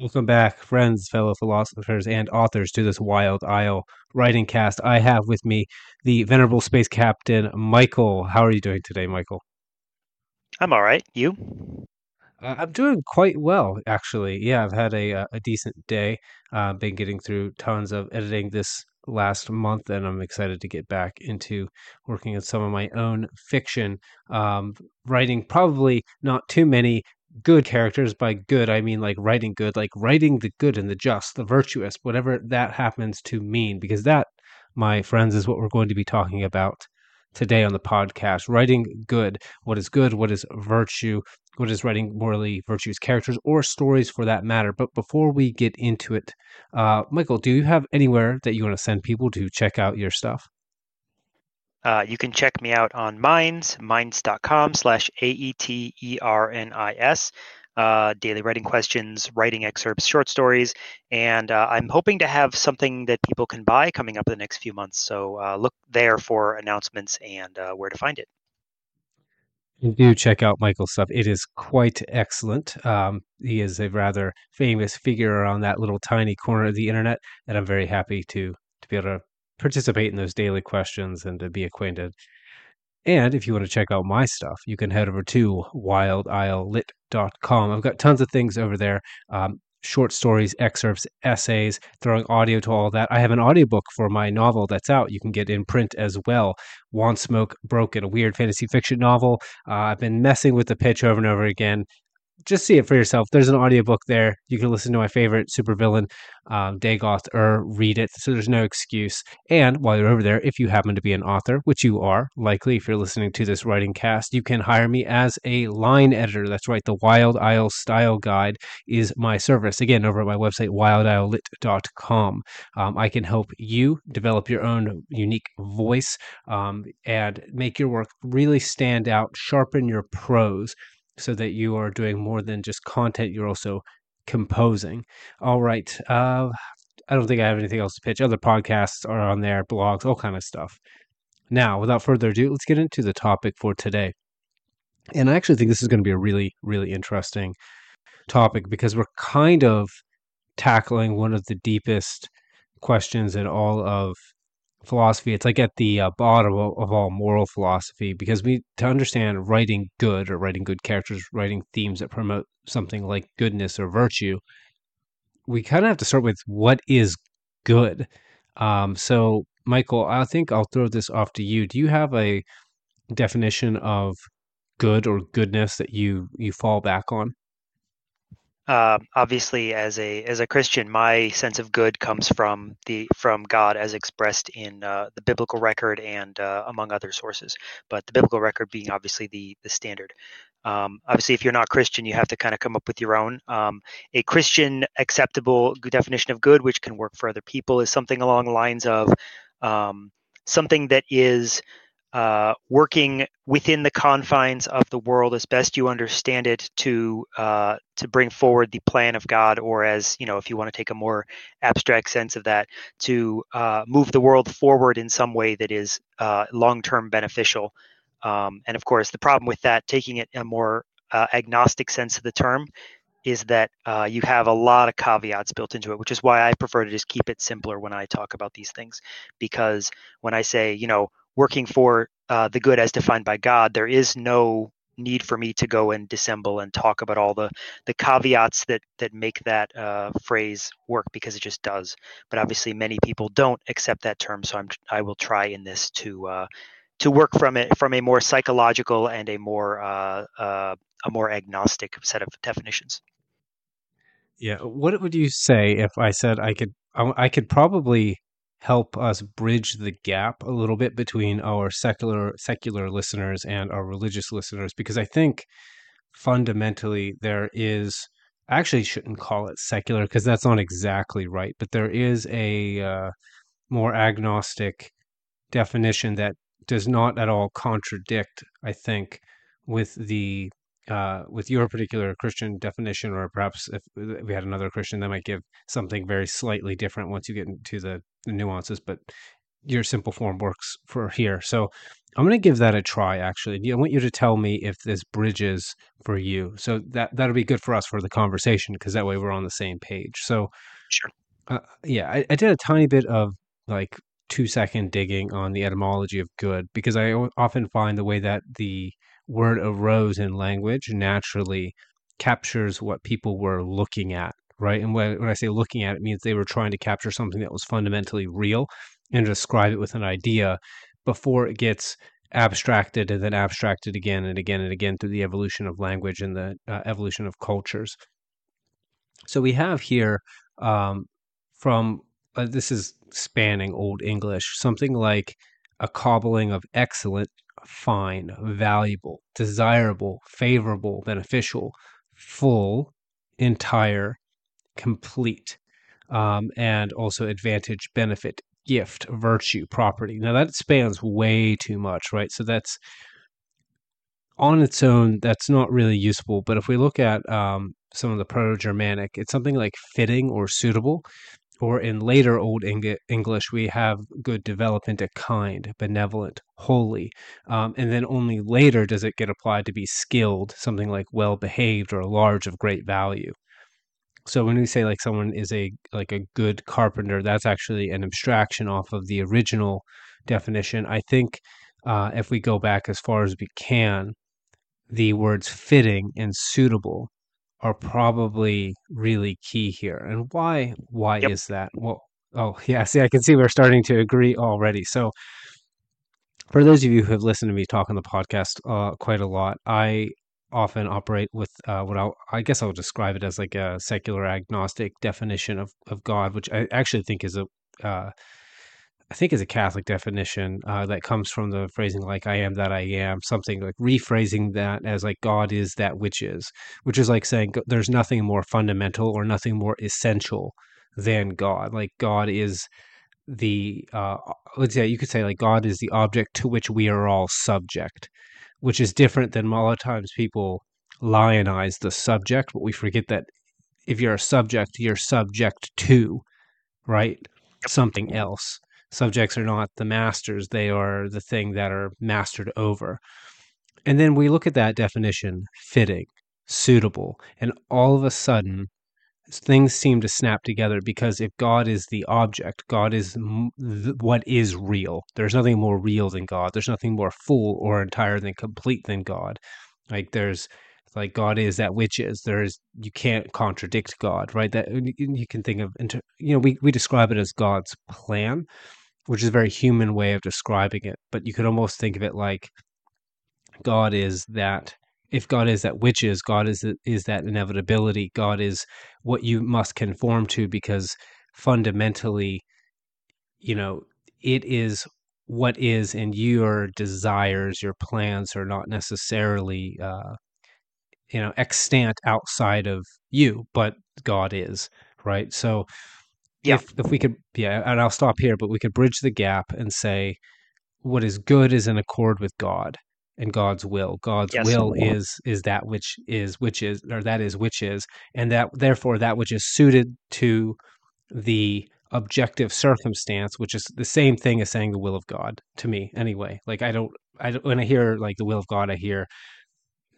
Welcome back, friends, fellow philosophers, and authors to this Wild Isle writing cast. I have with me the venerable space captain, Michael. How are you doing today, Michael? I'm all right. You? Uh, I'm doing quite well, actually. Yeah, I've had a, uh, a decent day. Uh, been getting through tons of editing this last month, and I'm excited to get back into working on some of my own fiction. Um, writing probably not too many good characters. By good, I mean like writing good, like writing the good and the just, the virtuous, whatever that happens to mean, because that, my friends, is what we're going to be talking about today on the podcast. Writing good, what is good, what is virtue, what is writing morally virtuous characters or stories for that matter. But before we get into it, uh, Michael, do you have anywhere that you want to send people to check out your stuff? Uh, you can check me out on Minds, minds.com slash A-E-T-E-R-N-I-S. Uh, daily writing questions, writing excerpts, short stories, and uh, I'm hoping to have something that people can buy coming up in the next few months. So uh, look there for announcements and uh, where to find it. Do check out Michael's stuff. It is quite excellent. Um, he is a rather famous figure on that little tiny corner of the internet, and I'm very happy to to be able to participate in those daily questions and to be acquainted. And if you want to check out my stuff, you can head over to wildislelit.com. I've got tons of things over there. Um, short stories, excerpts, essays, throwing audio to all that. I have an audiobook for my novel that's out. You can get in print as well. Want Smoke Broken, a weird fantasy fiction novel. Uh, I've been messing with the pitch over and over again just see it for yourself. There's an audiobook there. You can listen to my favorite supervillain, um, Dagoth, or read it. So there's no excuse. And while you're over there, if you happen to be an author, which you are likely if you're listening to this writing cast, you can hire me as a line editor. That's right. The Wild Isle Style Guide is my service. Again, over at my website, wildislelit.com. Um, I can help you develop your own unique voice um, and make your work really stand out, sharpen your prose so that you are doing more than just content, you're also composing. All right. Uh, I don't think I have anything else to pitch. Other podcasts are on there, blogs, all kind of stuff. Now, without further ado, let's get into the topic for today. And I actually think this is going to be a really, really interesting topic because we're kind of tackling one of the deepest questions in all of philosophy. It's like at the uh, bottom of, of, all moral philosophy because we to understand writing good or writing good characters, writing themes that promote something like goodness or virtue. We kind of have to start with what is good. Um, so, Michael, I think I'll throw this off to you. Do you have a definition of good or goodness that you you fall back on? Uh, obviously, as a as a Christian, my sense of good comes from the from God as expressed in uh, the biblical record and uh, among other sources. But the biblical record being obviously the the standard. Um, obviously, if you're not Christian, you have to kind of come up with your own. Um, a Christian acceptable definition of good, which can work for other people, is something along the lines of um, something that is uh, working within the confines of the world as best you understand it to uh, to bring forward the plan of God, or as you know, if you want to take a more abstract sense of that, to uh, move the world forward in some way that is uh, long-term beneficial. Um, and of course, the problem with that, taking it a more uh, agnostic sense of the term, is that uh, you have a lot of caveats built into it, which is why I prefer to just keep it simpler when I talk about these things. Because when I say, you know, working for uh, the good as defined by God, there is no need for me to go and dissemble and talk about all the the caveats that that make that uh, phrase work because it just does. But obviously, many people don't accept that term, so I'm I will try in this to uh, to work from it from a more psychological and a more uh, uh, a more agnostic set of definitions. Yeah, what would you say if I said I could I could probably help us bridge the gap a little bit between our secular secular listeners and our religious listeners because I think fundamentally there is I actually shouldn't call it secular because that's not exactly right, but there is a uh, more agnostic definition that does not at all contradict, I think, with the uh, with your particular Christian definition, or perhaps if we had another Christian, that might give something very slightly different once you get into the, the nuances. But your simple form works for here. So I'm going to give that a try. Actually, I want you to tell me if this bridges for you. So that that'll be good for us for the conversation because that way we're on the same page. So sure. Uh, yeah, I, I did a tiny bit of like two second digging on the etymology of good because I often find the way that the word arose in language naturally captures what people were looking at, right? And when, when I say looking at, it it means they were trying to capture something that was fundamentally real and describe it with an idea before it gets abstracted and then abstracted again and again and again through the evolution of language and the uh, evolution of cultures. So we have here um, from uh, this is spanning Old English, something like a cobbling of excellent, fine, valuable, desirable, favorable, beneficial, full, entire, complete, um, and also advantage, benefit, gift, virtue, property. Now that spans way too much, right? So that's on its own, that's not really useful. But if we look at um, some of the Proto Germanic, it's something like fitting or suitable or in later Old English, we have good development a kind, benevolent, holy. Um, and then only later does it get applied to be skilled, something like well behaved or large of great value. So when we say like someone is a like a good carpenter, that's actually an abstraction off of the original definition. I think uh, if we go back as far as we can, the words fitting and suitable are probably really key here. And why why yep. is that? Well, oh yeah, see, I can see we're starting to agree already. So for those of you who have listened to me talk on the podcast uh, quite a lot, I often operate with uh, what I'll, I guess I'll describe it as like a secular agnostic definition of, of God, which I actually think is a uh, I think is a Catholic definition uh, that comes from the phrasing like "I am that I am," something like rephrasing that as like "God is that which is," which is like saying there's nothing more fundamental or nothing more essential than God. Like God is the uh, let's say you could say like God is the object to which we are all subject, which is different than a lot of times people lionize the subject, but we forget that if you're a subject, you're subject to right something else subjects are not the masters, they are the thing that are mastered over. And then we look at that definition fitting, suitable, and all of a sudden, things seem to snap together because if God is the object, God is what is real. There's nothing more real than God. There's nothing more full or entire than complete than God. Like there's like God is that which is. There is you can't contradict God, right? That you can think of you know we we describe it as God's plan, which is a very human way of describing it. But you could almost think of it like God is that. If God is that which is, God is is that inevitability. God is what you must conform to because fundamentally, you know, it is what is, and your desires, your plans are not necessarily, uh, you know, extant outside of you, but God is, right? So yeah. if if we could yeah and i'll stop here but we could bridge the gap and say what is good is in accord with god and god's will god's yes. will is is that which is which is or that is which is and that therefore that which is suited to the objective circumstance which is the same thing as saying the will of god to me anyway like i don't i don't, when i hear like the will of god i hear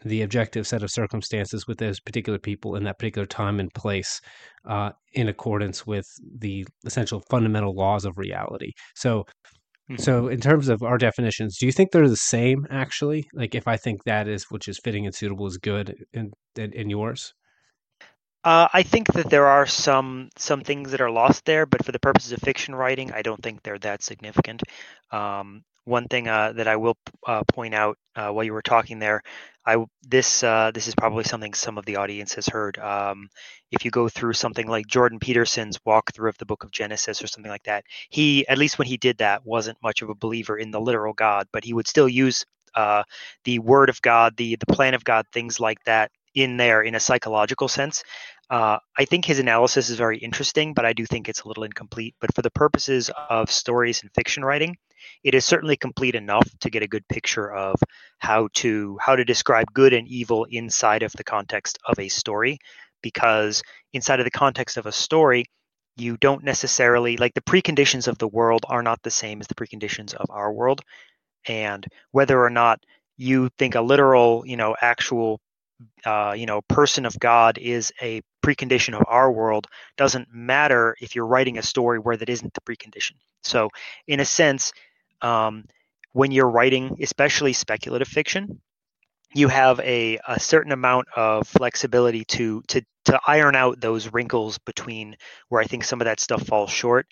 the objective set of circumstances with those particular people in that particular time and place uh, in accordance with the essential fundamental laws of reality. So, mm-hmm. so in terms of our definitions, do you think they're the same actually? Like if I think that is which is fitting and suitable is good in, in, in yours? Uh, I think that there are some some things that are lost there, but for the purposes of fiction writing, I don't think they're that significant. Um, one thing uh, that I will uh, point out uh, while you were talking there, I this uh, this is probably something some of the audience has heard. Um, if you go through something like Jordan Peterson's walkthrough of the Book of Genesis or something like that, he at least when he did that wasn't much of a believer in the literal God, but he would still use uh, the Word of God, the the plan of God, things like that in there in a psychological sense. Uh, I think his analysis is very interesting, but I do think it's a little incomplete. But for the purposes of stories and fiction writing, it is certainly complete enough to get a good picture of how to how to describe good and evil inside of the context of a story because inside of the context of a story you don't necessarily like the preconditions of the world are not the same as the preconditions of our world. And whether or not you think a literal you know actual uh, you know person of god is a precondition of our world doesn't matter if you're writing a story where that isn't the precondition. So in a sense um, when you're writing especially speculative fiction you have a, a certain amount of flexibility to to to iron out those wrinkles between where I think some of that stuff falls short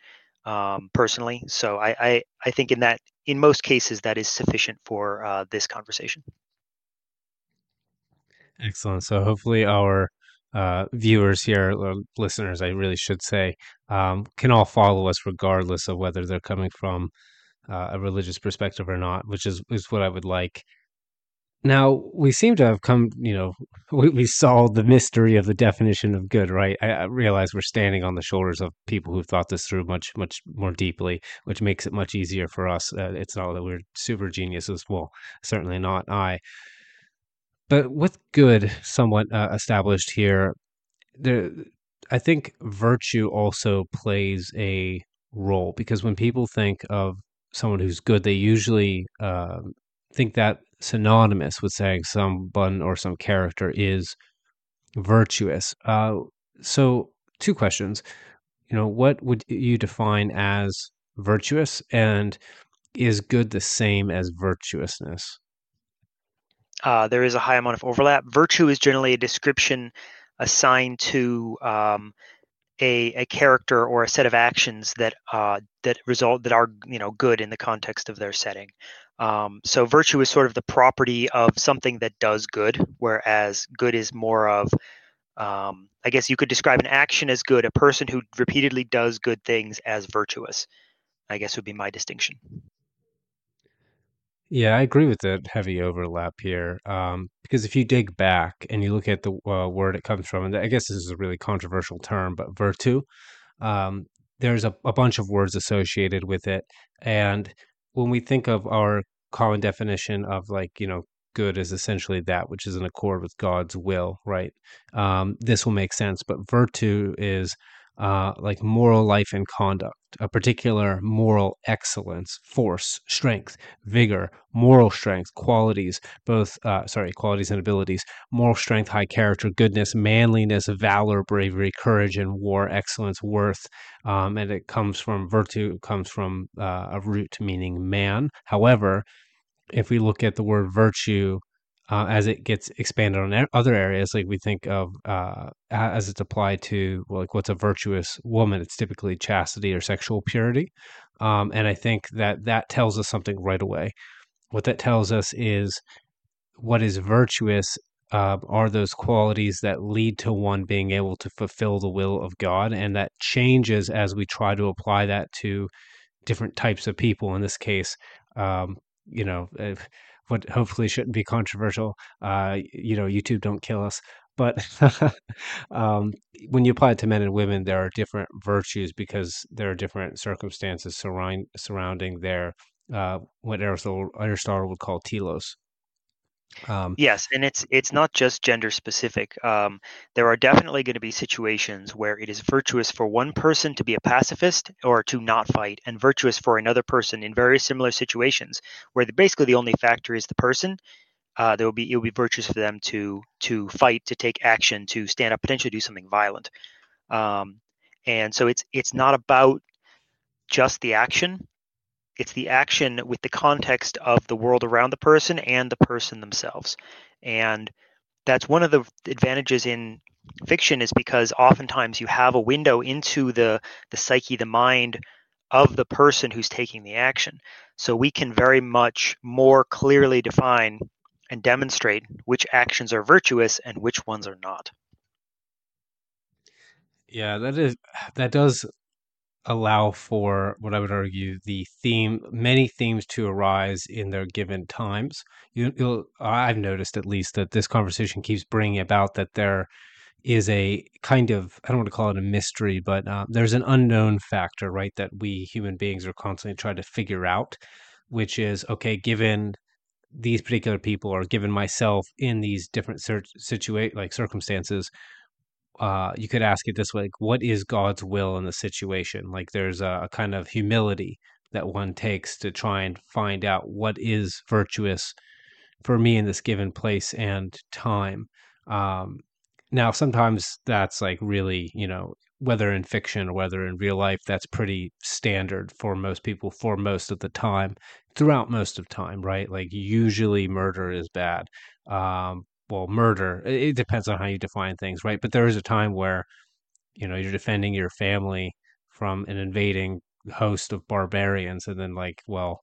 um, personally. So I, I, I think in that in most cases that is sufficient for uh, this conversation. Excellent. So hopefully our uh, viewers here, listeners, I really should say, um, can all follow us regardless of whether they're coming from uh, a religious perspective or not, which is is what I would like. Now we seem to have come, you know, we, we solved the mystery of the definition of good, right? I, I realize we're standing on the shoulders of people who've thought this through much, much more deeply, which makes it much easier for us. Uh, it's not that we're super geniuses. Well, certainly not I. But with good somewhat uh, established here, there, I think virtue also plays a role because when people think of someone who's good, they usually uh, think that synonymous with saying someone or some character is virtuous. Uh, so, two questions. You know, what would you define as virtuous, and is good the same as virtuousness? Uh, there is a high amount of overlap. Virtue is generally a description assigned to um, a, a character or a set of actions that uh, that result that are you know good in the context of their setting. Um, so virtue is sort of the property of something that does good, whereas good is more of um, I guess you could describe an action as good. A person who repeatedly does good things as virtuous. I guess would be my distinction. Yeah, I agree with the heavy overlap here. Um, because if you dig back and you look at the uh, word it comes from, and I guess this is a really controversial term, but virtue, um, there's a, a bunch of words associated with it. And when we think of our common definition of like, you know, good is essentially that which is in accord with God's will, right? Um, this will make sense. But virtue is uh, like moral life and conduct, a particular moral excellence, force, strength, vigor, moral strength, qualities, both, uh, sorry, qualities and abilities, moral strength, high character, goodness, manliness, valor, bravery, courage, and war, excellence, worth. Um, and it comes from virtue, comes from uh, a root meaning man. However, if we look at the word virtue uh, as it gets expanded on other areas, like we think of uh, as it's applied to like what's a virtuous woman, it's typically chastity or sexual purity, um, and I think that that tells us something right away. What that tells us is what is virtuous uh, are those qualities that lead to one being able to fulfill the will of God, and that changes as we try to apply that to different types of people. In this case, um, you know. What hopefully shouldn't be controversial. Uh, you know, YouTube don't kill us. But um, when you apply it to men and women, there are different virtues because there are different circumstances surround, surrounding their uh, what Aristotle, Aristotle would call telos. Um, yes, and it's it's not just gender specific. Um, there are definitely going to be situations where it is virtuous for one person to be a pacifist or to not fight, and virtuous for another person in very similar situations where the, basically the only factor is the person. Uh, there will be it will be virtuous for them to to fight, to take action, to stand up, potentially do something violent. Um, and so it's it's not about just the action it's the action with the context of the world around the person and the person themselves. And that's one of the advantages in fiction is because oftentimes you have a window into the the psyche the mind of the person who's taking the action. So we can very much more clearly define and demonstrate which actions are virtuous and which ones are not. Yeah that is that does allow for what I would argue the theme, many themes to arise in their given times. You, will I've noticed at least that this conversation keeps bringing about that there is a kind of I don't want to call it a mystery, but uh, there's an unknown factor, right? That we human beings are constantly trying to figure out, which is okay, given these particular people or given myself in these different situate like circumstances uh, you could ask it this way: like, what is God's will in the situation? Like, there's a, a kind of humility that one takes to try and find out what is virtuous for me in this given place and time. Um, now, sometimes that's like really, you know, whether in fiction or whether in real life, that's pretty standard for most people for most of the time, throughout most of time, right? Like usually murder is bad. Um, well, murder, it depends on how you define things, right? But there is a time where, you know, you're defending your family from an invading host of barbarians, and then like, well,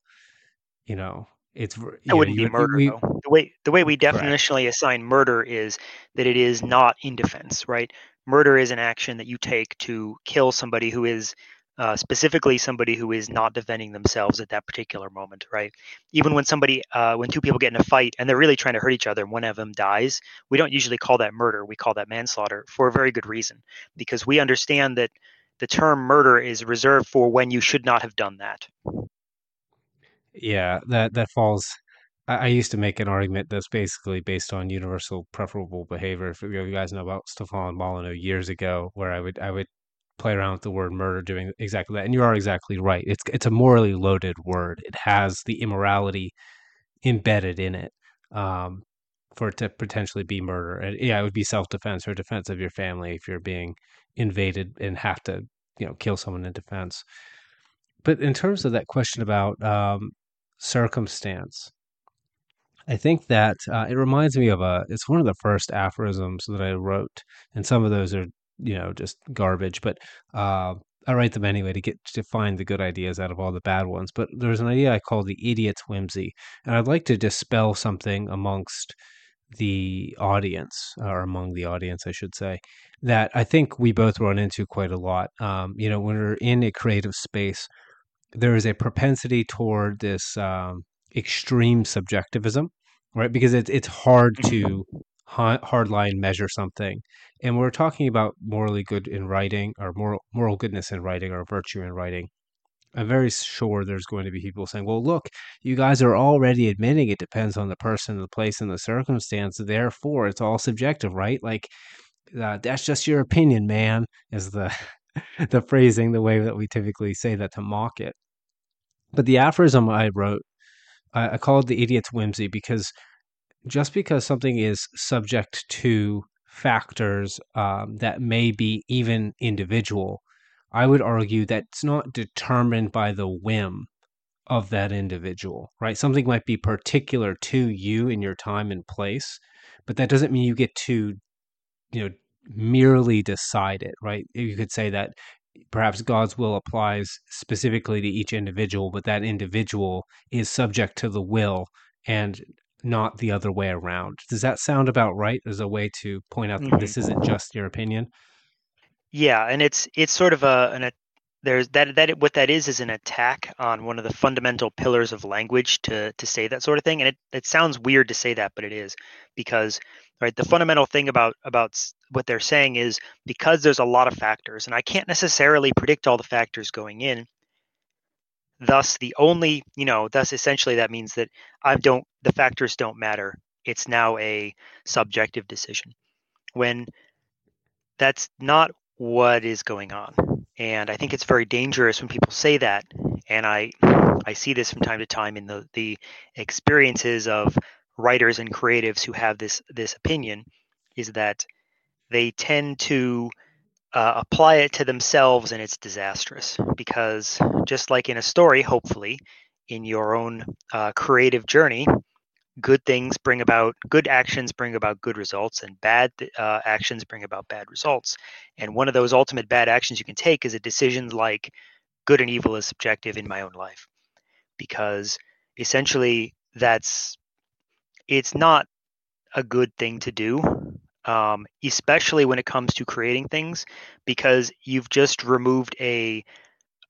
you know, it's that wouldn't be murder we, though. The way the way we definitionally correct. assign murder is that it is not in defense, right? Murder is an action that you take to kill somebody who is uh, specifically somebody who is not defending themselves at that particular moment, right? Even when somebody, uh, when two people get in a fight and they're really trying to hurt each other, and one of them dies, we don't usually call that murder. We call that manslaughter for a very good reason, because we understand that the term murder is reserved for when you should not have done that. Yeah, that that falls. I, I used to make an argument that's basically based on universal preferable behavior. If you guys know about Stefan Molyneux years ago, where I would I would play around with the word murder, doing exactly that. And you are exactly right. It's it's a morally loaded word. It has the immorality embedded in it. Um, for it to potentially be murder. And yeah, it would be self defense or defense of your family if you're being invaded and have to, you know, kill someone in defense. But in terms of that question about um, circumstance, I think that uh, it reminds me of a. It's one of the first aphorisms that I wrote, and some of those are you know just garbage, but uh, I write them anyway to get to find the good ideas out of all the bad ones. But there's an idea I call the idiot's whimsy, and I'd like to dispel something amongst the audience, or among the audience, I should say, that I think we both run into quite a lot. Um, you know, when we're in a creative space, there is a propensity toward this um, extreme subjectivism, right? Because it's it's hard to hardline measure something, and we're talking about morally good in writing, or moral moral goodness in writing, or virtue in writing. I'm very sure there's going to be people saying, well, look, you guys are already admitting it depends on the person, the place, and the circumstance. Therefore, it's all subjective, right? Like, uh, that's just your opinion, man, is the, the phrasing, the way that we typically say that to mock it. But the aphorism I wrote, I, I called the idiot's whimsy because just because something is subject to factors um, that may be even individual I would argue that it's not determined by the whim of that individual, right? Something might be particular to you in your time and place, but that doesn't mean you get to, you know, merely decide it, right? You could say that perhaps God's will applies specifically to each individual, but that individual is subject to the will and not the other way around. Does that sound about right as a way to point out that mm-hmm. this isn't just your opinion? Yeah, and it's it's sort of a an a, there's that that what that is is an attack on one of the fundamental pillars of language to to say that sort of thing, and it it sounds weird to say that, but it is because right the fundamental thing about about what they're saying is because there's a lot of factors, and I can't necessarily predict all the factors going in. Thus, the only you know, thus essentially that means that I don't the factors don't matter. It's now a subjective decision. When that's not what is going on. And I think it's very dangerous when people say that. And I I see this from time to time in the, the experiences of writers and creatives who have this this opinion is that they tend to uh, apply it to themselves and it's disastrous because just like in a story hopefully in your own uh, creative journey good things bring about good actions bring about good results and bad uh, actions bring about bad results. And one of those ultimate bad actions you can take is a decision like good and evil is subjective in my own life. Because essentially that's it's not a good thing to do um, especially when it comes to creating things because you've just removed a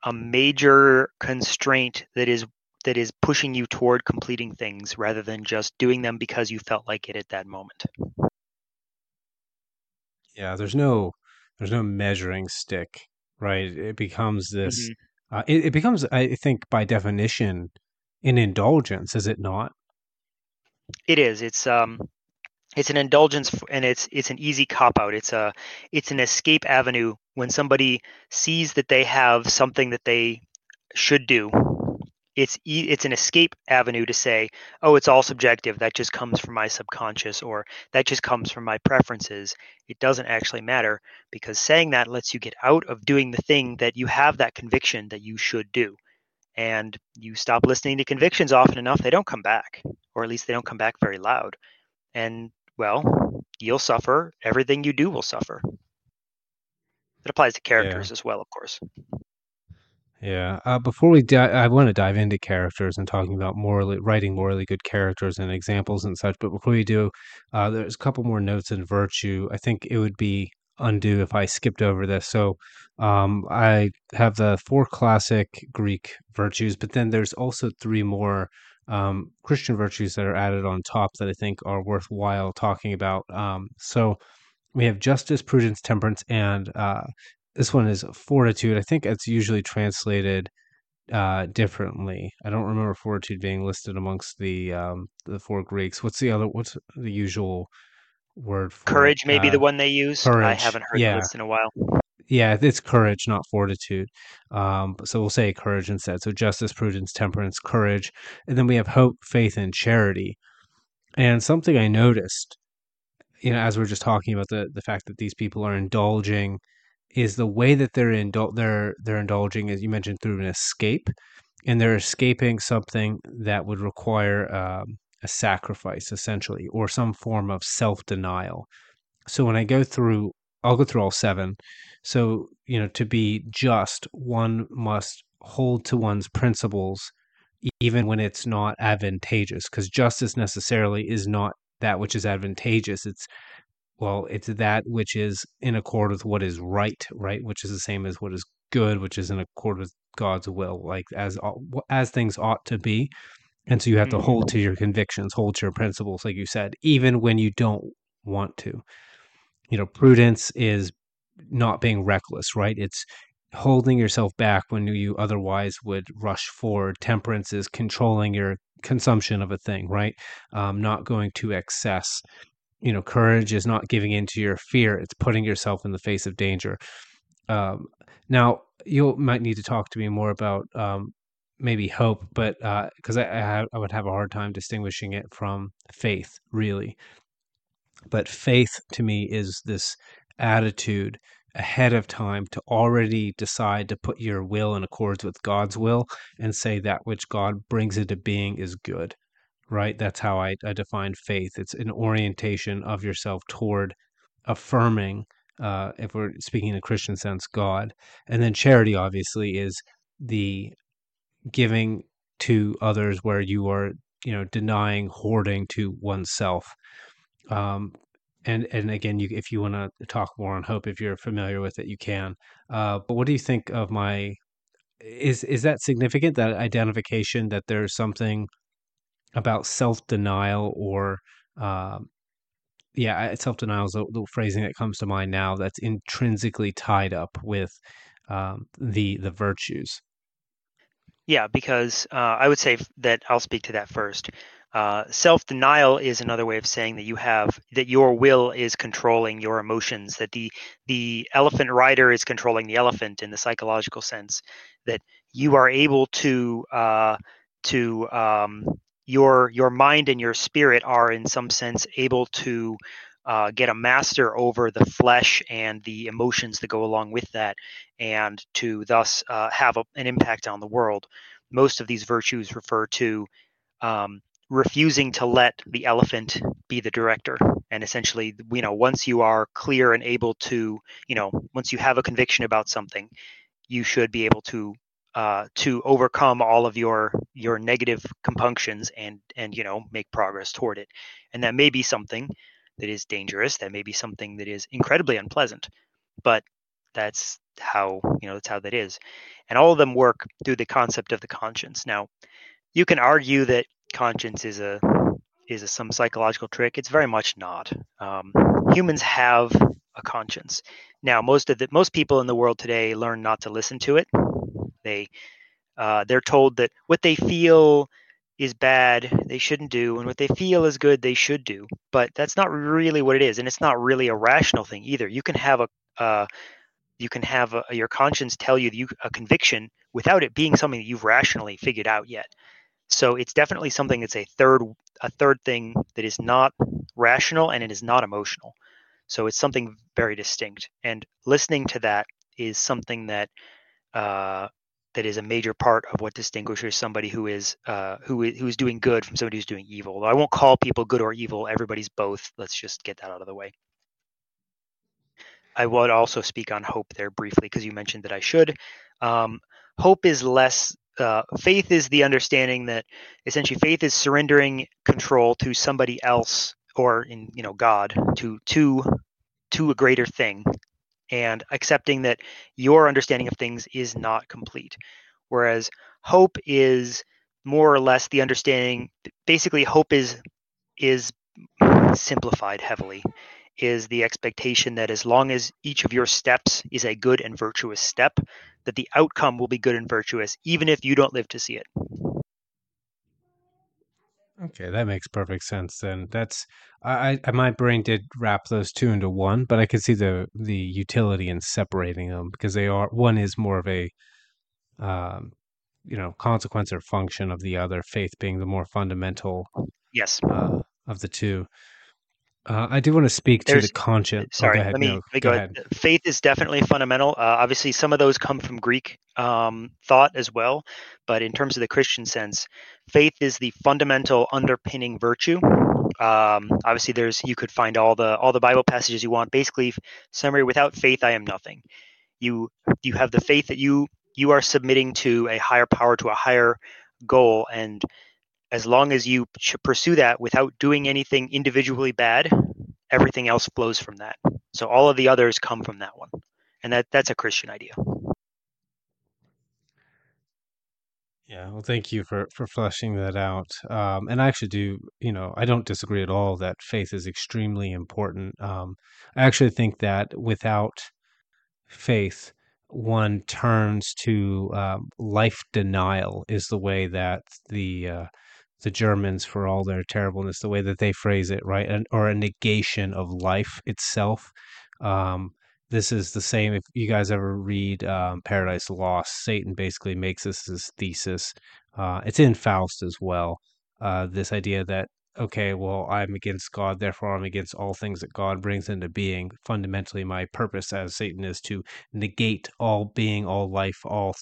a major constraint that is that is pushing you toward completing things rather than just doing them because you felt like it at that moment. Yeah, there's no there's no measuring stick, right? It becomes this mm-hmm. uh, it, it becomes I think by definition an indulgence, is it not? It is. It's um it's an indulgence and it's it's an easy cop out it's a it's an escape avenue when somebody sees that they have something that they should do. It's it's an escape avenue to say oh it's all subjective. That just comes from my subconscious or that just comes from my preferences. It doesn't actually matter because saying that lets you get out of doing the thing that you have that conviction that you should do. And you stop listening to convictions often enough they don't come back or at least they don't come back very loud. And well, you'll suffer. Everything you do will suffer. It applies to characters yeah. as well, of course. Yeah. Uh, before we, di- I want to dive into characters and talking about morally writing morally good characters and examples and such. But before we do, uh, there's a couple more notes in virtue. I think it would be undue if I skipped over this. So um, I have the four classic Greek virtues, but then there's also three more um, Christian virtues that are added on top that I think are worthwhile talking about. Um, so we have justice, prudence, temperance, and uh, this one is fortitude. I think it's usually translated uh, differently. I don't remember fortitude being listed amongst the um, the four Greeks. What's the other? What's the usual word? for Courage, it? maybe uh, the one they use. Courage. I haven't heard yeah. this in a while yeah, it's courage, not fortitude. Um, so we'll say courage instead. So justice, prudence, temperance, courage, and then we have hope, faith, and charity. And something I noticed, you know, as we are just talking about the the fact that these people are indulging, is the way that they're indul- they're they're indulging, as you mentioned, through an escape, and they're escaping something that would require um, a sacrifice, essentially, or some form of self denial. So when I go through, I'll go through all seven so, you know, to be just, one must hold to one's principles even when it's not advantageous, because justice necessarily is not that which is advantageous. It's well, it's that which is in accord with what is right, right, which is the same as what is good, which is in accord with God's will, like as as things ought to be. And so you have to hold mm-hmm. to your convictions, hold to your principles, like you said, even when you don't want to. You know, prudence is not being reckless, right? It's holding yourself back when you otherwise would rush forward. Temperance is controlling your consumption of a thing, right? Um, not going to excess. You know, courage is not giving in to your fear, it's putting yourself in the face of danger. Um, now, you might need to talk to me more about um, maybe hope, but because uh, I, I, I would have a hard time distinguishing it from faith, really. But faith to me is this attitude ahead of time to already decide to put your will in accords with God's will and say that which God brings into being is good, right? That's how I, I define faith. It's an orientation of yourself toward affirming, uh, if we're speaking in a Christian sense, God. And then charity, obviously, is the giving to others where you are, you know, denying hoarding to oneself. Um, and and again, you, if you want to talk more on hope, if you're familiar with it, you can. Uh, but what do you think of my? Is is that significant? That identification that there's something about self denial or uh, yeah, self denial is the, the, phrasing that comes to mind now. That's intrinsically tied up with um, the the virtues. Yeah, because uh, I would say that I'll speak to that first. Uh, self-denial is another way of saying that you have that your will is controlling your emotions that the the elephant rider is controlling the elephant in the psychological sense that you are able to uh, to um, your your mind and your spirit are in some sense able to uh, get a master over the flesh and the emotions that go along with that and to thus uh, have a, an impact on the world. Most of these virtues refer to um, refusing to let the elephant be the director. And essentially you know once you are clear and able to you know once you have a conviction about something you should be able to uh, to overcome all of your your negative compunctions and and you know make progress toward it. And that may be something that is dangerous. That may be something that is incredibly unpleasant. But that's how you know that's how that is. And all of them work through the concept of the conscience. Now you can argue that conscience is a is a, some psychological trick. It's very much not. Um, humans have a conscience. Now, most of the most people in the world today learn not to listen to it. They uh, they're told that what they feel is bad, they shouldn't do, and what they feel is good, they should do. But that's not really what it is, and it's not really a rational thing either. You can have a uh, you can have a, your conscience tell you, you a conviction without it being something that you've rationally figured out yet. So it's definitely something that's a third a third thing that is not rational and it is not emotional. So it's something very distinct. And listening to that is something that uh, that is a major part of what distinguishes somebody who is uh, who is who is doing good from somebody who's doing evil. I won't call people good or evil. Everybody's both. Let's just get that out of the way. I would also speak on hope there briefly because you mentioned that I should. Um, hope is less. Uh, faith is the understanding that essentially faith is surrendering control to somebody else or in you know God to to to a greater thing and accepting that your understanding of things is not complete. Whereas hope is more or less the understanding basically hope is is simplified heavily is the expectation that as long as each of your steps is a good and virtuous step that the outcome will be good and virtuous even if you don't live to see it Okay, that makes perfect sense. Then that's I, I my brain did wrap those two into one, but I could see the the utility in separating them because they are one is more of a um, you know consequence or function of the other. Faith being the more fundamental yes uh, of the two. Uh, I do want to speak to the conscience. Oh, sorry, oh, let me, no, let me go, go ahead. ahead. Faith is definitely fundamental. Uh, obviously, some of those come from Greek um, thought as well, but in terms of the Christian sense, faith is the fundamental underpinning virtue. Um, obviously, there's you could find all the all the Bible passages you want. Basically, summary: without faith, I am nothing. You you have the faith that you you are submitting to a higher power, to a higher goal, and as long as you pursue that without doing anything individually bad, everything else flows from that. So all of the others come from that one. And that that's a Christian idea. Yeah, well, thank you for for fleshing that out. Um, and I actually do, you know, I don't disagree at all that faith is extremely important. Um, I actually think that without faith, one turns to um, life denial is the way that the uh, the Germans for all their terribleness, the way that they phrase it, right? Or a negation of life itself. Um, this is the same. If you guys ever read um, Paradise Lost, Satan basically makes this his thesis. Uh, it's in Faust as well. Uh, this idea that okay, well, I'm against God, therefore I'm against all things that God brings into being. Fundamentally, my purpose as Satan is to negate all being, all life, all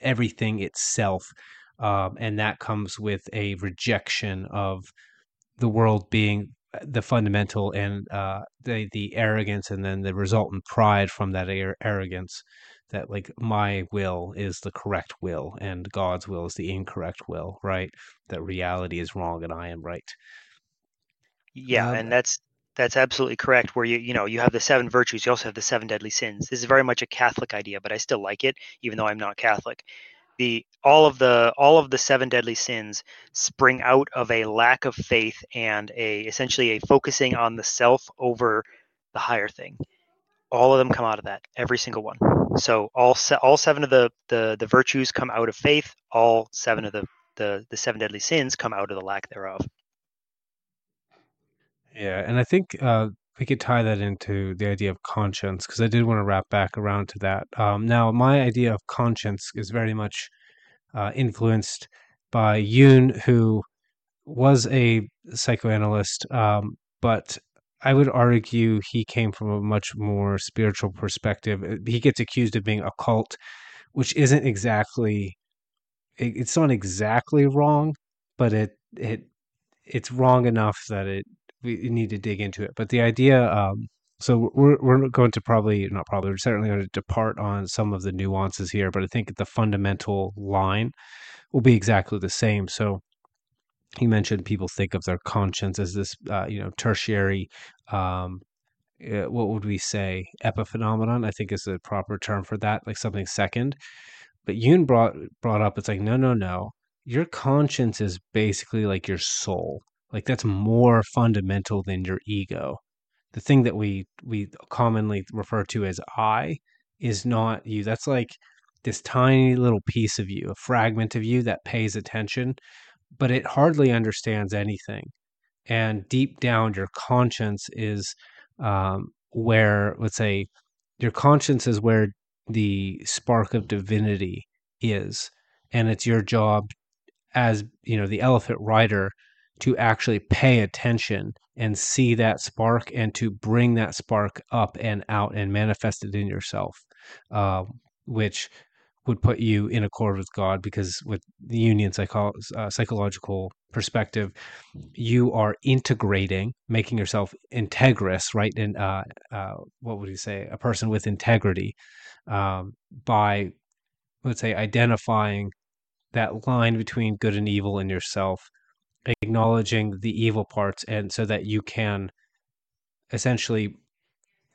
everything itself um, and that comes with a rejection of the world being uh, the fundamental and uh, the the arrogance, and then the resultant pride from that ar- arrogance. That like my will is the correct will, and God's will is the incorrect will. Right? That reality is wrong, and I am right. Yeah, um, and that's that's absolutely correct. Where you you know you have the seven virtues, you also have the seven deadly sins. This is very much a Catholic idea, but I still like it, even though I'm not Catholic the all of the all of the seven deadly sins spring out of a lack of faith and a essentially a focusing on the self over the higher thing. All of them come out of that every single one. So all se- all seven of the, the the virtues come out of faith. All seven of the the the seven deadly sins come out of the lack thereof. Yeah and i think uh we could tie that into the idea of conscience because I did want to wrap back around to that. Um, now, my idea of conscience is very much uh, influenced by Jung, who was a psychoanalyst, um, but I would argue he came from a much more spiritual perspective. Uh, he gets accused of being occult, which isn't exactly it's not exactly wrong, but it it it's wrong enough that it we need to dig into it. But the idea, um, so we're we're going to probably not probably we're certainly going to depart on some of the nuances here, but I think the fundamental line will be exactly the same. So you mentioned people think of their conscience as this, uh, you know, tertiary. Um, uh, what would we say epiphenomenon? I think is the proper term for that, like something second. But Jung brought brought up, it's like no, no, no. Your conscience is basically like your soul like that's more fundamental than your ego. The thing that we we commonly refer to as I is not you. That's like this tiny little piece of you, a fragment of you that pays attention. but it hardly understands anything. And deep down, your conscience is um, where, let's say, your conscience is where the spark of divinity is. And it's your job as, you know, the elephant rider to actually pay attention and see that spark and to bring that spark up and out and manifest it in yourself, uh, which would put you in accord with God because with the Jungian psycho- uh, psychological perspective, you are integrating, making yourself integrous, right? And uh, uh, what would you say? A person with integrity um, by, let's say, identifying that line between good and evil in yourself, acknowledging the evil parts, and so that you can essentially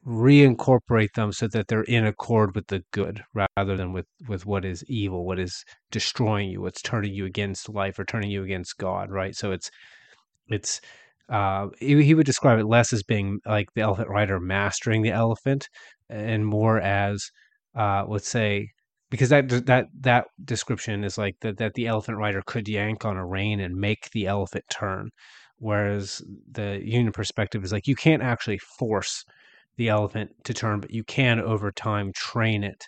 reincorporate them so that they're in accord with the good rather than with with what is evil what is destroying you what's turning you against life or turning you against god right? So it's it's uh he, he would describe it less as being like the elephant rider mastering the elephant and more as uh let's say because that that that description is like that that the elephant rider could yank on a rein and make the elephant turn whereas the Jungian perspective is like you can't actually force the elephant to turn, but you can over time train it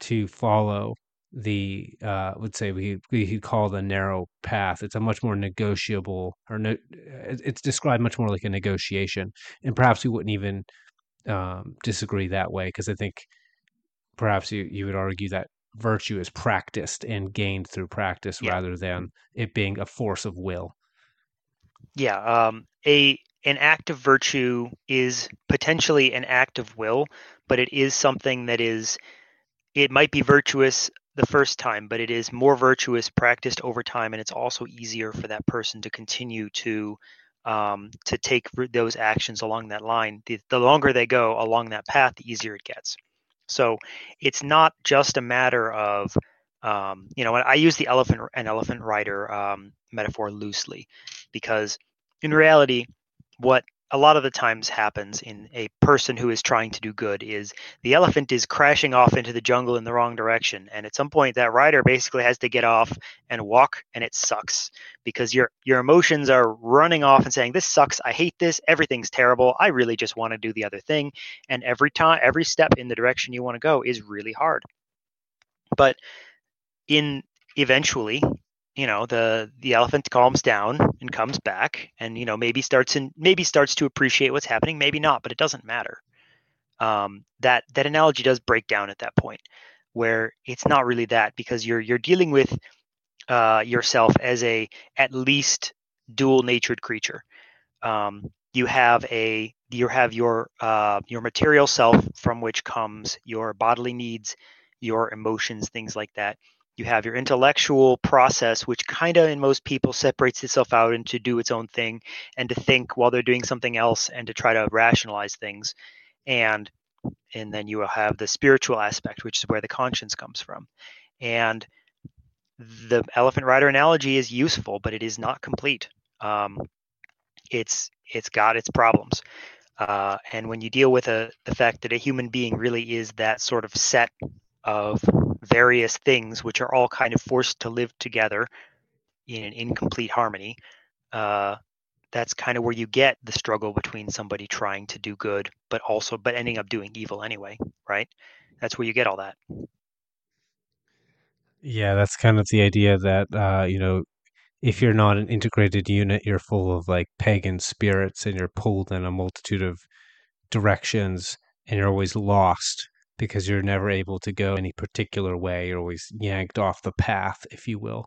to follow the uh would say we we call the narrow path. It's a much more negotiable or no, it's described much more like a negotiation and perhaps we wouldn't even um disagree that way because i think perhaps you you would argue that virtue is practiced and gained through practice yeah. rather than it being a force of will yeah um a an act of virtue is potentially an act of will, but it is something that is, it might be virtuous the first time, but it is more virtuous practiced over time, and it's also easier for that person to continue to um, to take those actions along that line. The, the longer they go along that path, the easier it gets. So it's not just a matter of um, you know, I use the elephant an elephant rider um, metaphor loosely because in reality, what a lot of the times happens in a person who is trying to do good is the elephant is crashing off into the jungle in the wrong direction and at some point that rider basically has to get off and walk and it sucks because your your emotions are running off and saying this sucks. I hate this. Everything's terrible. I really just want to do the other thing. And every time every step in the direction you want to go is really hard. But in eventually you know the the elephant calms down and comes back and you know maybe starts and maybe starts to appreciate what's happening maybe not but it doesn't matter. Um, that that analogy does break down at that point where it's not really that because you're you're dealing with uh, yourself as a at least dual natured creature. Um, you have a you have your uh, your material self from which comes your bodily needs your emotions things like that you have your intellectual process which kind of in most people separates itself out and to do its own thing and to think while they're doing something else and to try to rationalize things. And and then you will have the spiritual aspect which is where the conscience comes from. And the elephant rider analogy is useful but it is not complete. Um, it's it's got its problems. Uh, and when you deal with a, the fact that a human being really is that sort of set of various things which are all kind of forced to live together in an incomplete harmony uh, that's kind of where you get the struggle between somebody trying to do good but also but ending up doing evil anyway right? That's where you get all that. Yeah that's kind of the idea that uh, you know if you're not an integrated unit you're full of like pagan spirits and you're pulled in a multitude of directions and you're always lost because you're never able to go any particular way. You're always yanked off the path, if you will.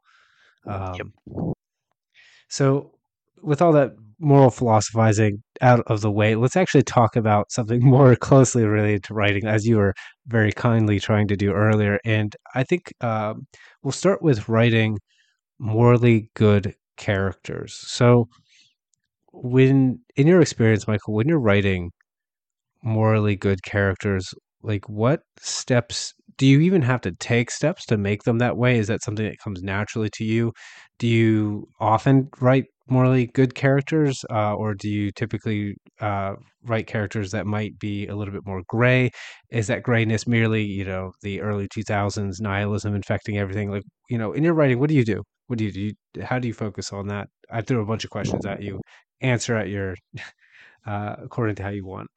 Um, yep. So, with all that moral philosophizing out of the way, let's actually talk about something more closely related to writing, as you were very kindly trying to do earlier. And I think um, we'll start with writing morally good characters. So, when in your experience, Michael, when you're writing morally good characters, like what steps do you even have to take steps to make them that way is that something that comes naturally to you do you often write morally good characters uh, or do you typically uh, write characters that might be a little bit more gray is that grayness merely you know the early 2000s nihilism infecting everything like you know, in your writing, what do you do? What do you do? You, how do you focus on that? I threw a bunch of questions at you. Answer at your uh, according to how you want.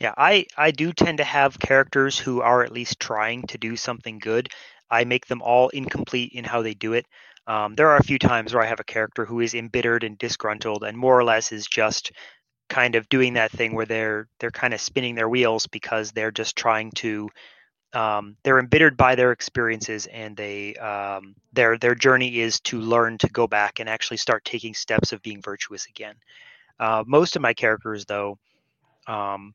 Yeah, I I do tend to have characters who are at least trying to do something good. I make them all incomplete in how they do it. Um, there are a few times where I have a character who is embittered and disgruntled, and more or less is just kind of doing that thing where they're they're kind of spinning their wheels because they're just trying to um, they're embittered by their experiences and they um, their their journey is to learn to go back and actually start taking steps of being virtuous again. Uh, most of my characters, though, um,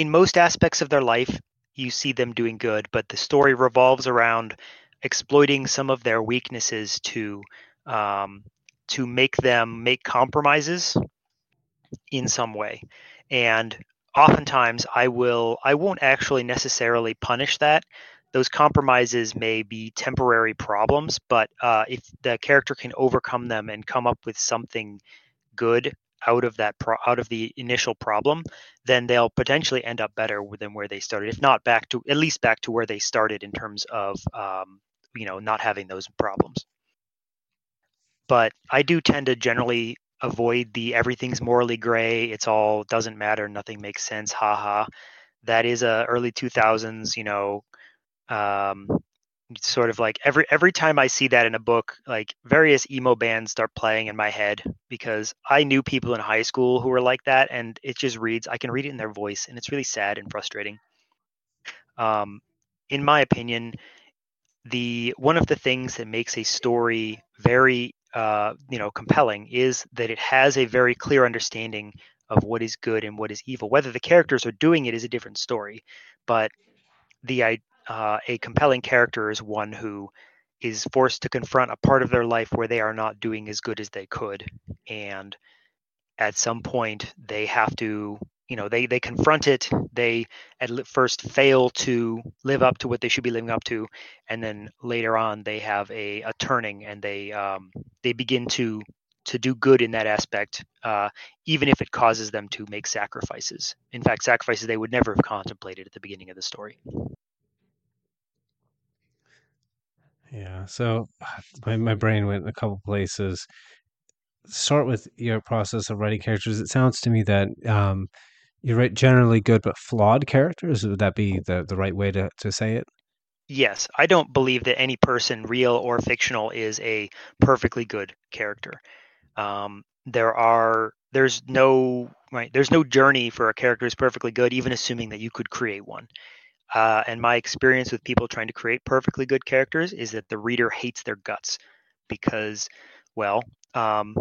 in most aspects of their life, you see them doing good, but the story revolves around exploiting some of their weaknesses to um, to make them make compromises in some way, and oftentimes I will I won't actually necessarily punish that. Those compromises may be temporary problems, but uh, if the character can overcome them and come up with something good out of that pro- out of the initial problem, then they'll potentially end up better than where they started, if not back to at least back to where they started in terms of um, you know not having those problems. But I do tend to generally avoid the everything's morally gray, it's all doesn't matter, nothing makes sense, haha. That is a early 2000s, you know, um, sort of like every every time I see that in a book, like various emo bands start playing in my head because I knew people in high school who were like that, and it just reads. I can read it in their voice, and it's really sad and frustrating. Um, in my opinion, the one of the things that makes a story very uh, you know compelling is that it has a very clear understanding of what is good and what is evil. Whether the characters are doing it is a different story, but the uh, a compelling character is one who is forced to confront a part of their life where they are not doing as good as they could. And at some point they have to you know they they confront it. They at first fail to live up to what they should be living up to. And then later on they have a, a turning and they um, they begin to to do good in that aspect uh, even if it causes them to make sacrifices. In fact sacrifices they would never have contemplated at the beginning of the story Yeah. So my, my brain went a couple places. Start with your process of writing characters. It sounds to me that um, you write generally good but flawed characters. Would that be the, the right way to, to say it? Yes. I don't believe that any person, real or fictional, is a perfectly good character. Um, there are there's no right there's no journey for a character who's perfectly good, even assuming that you could create one. Uh, and my experience with people trying to create perfectly good characters is that the reader hates their guts because, well, um,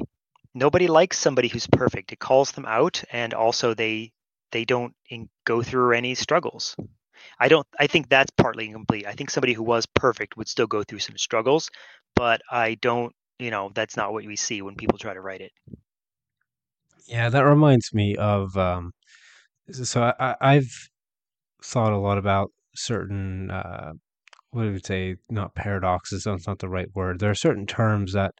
nobody likes somebody who's perfect. It calls them out, and also they they don't in, go through any struggles. I don't. I think that's partly incomplete. I think somebody who was perfect would still go through some struggles, but I don't. You know, that's not what we see when people try to write it. Yeah, that reminds me of. Um, so I, I've thought a lot about certain uh, what do we say? Not paradoxes. That's not the right word. There are certain terms that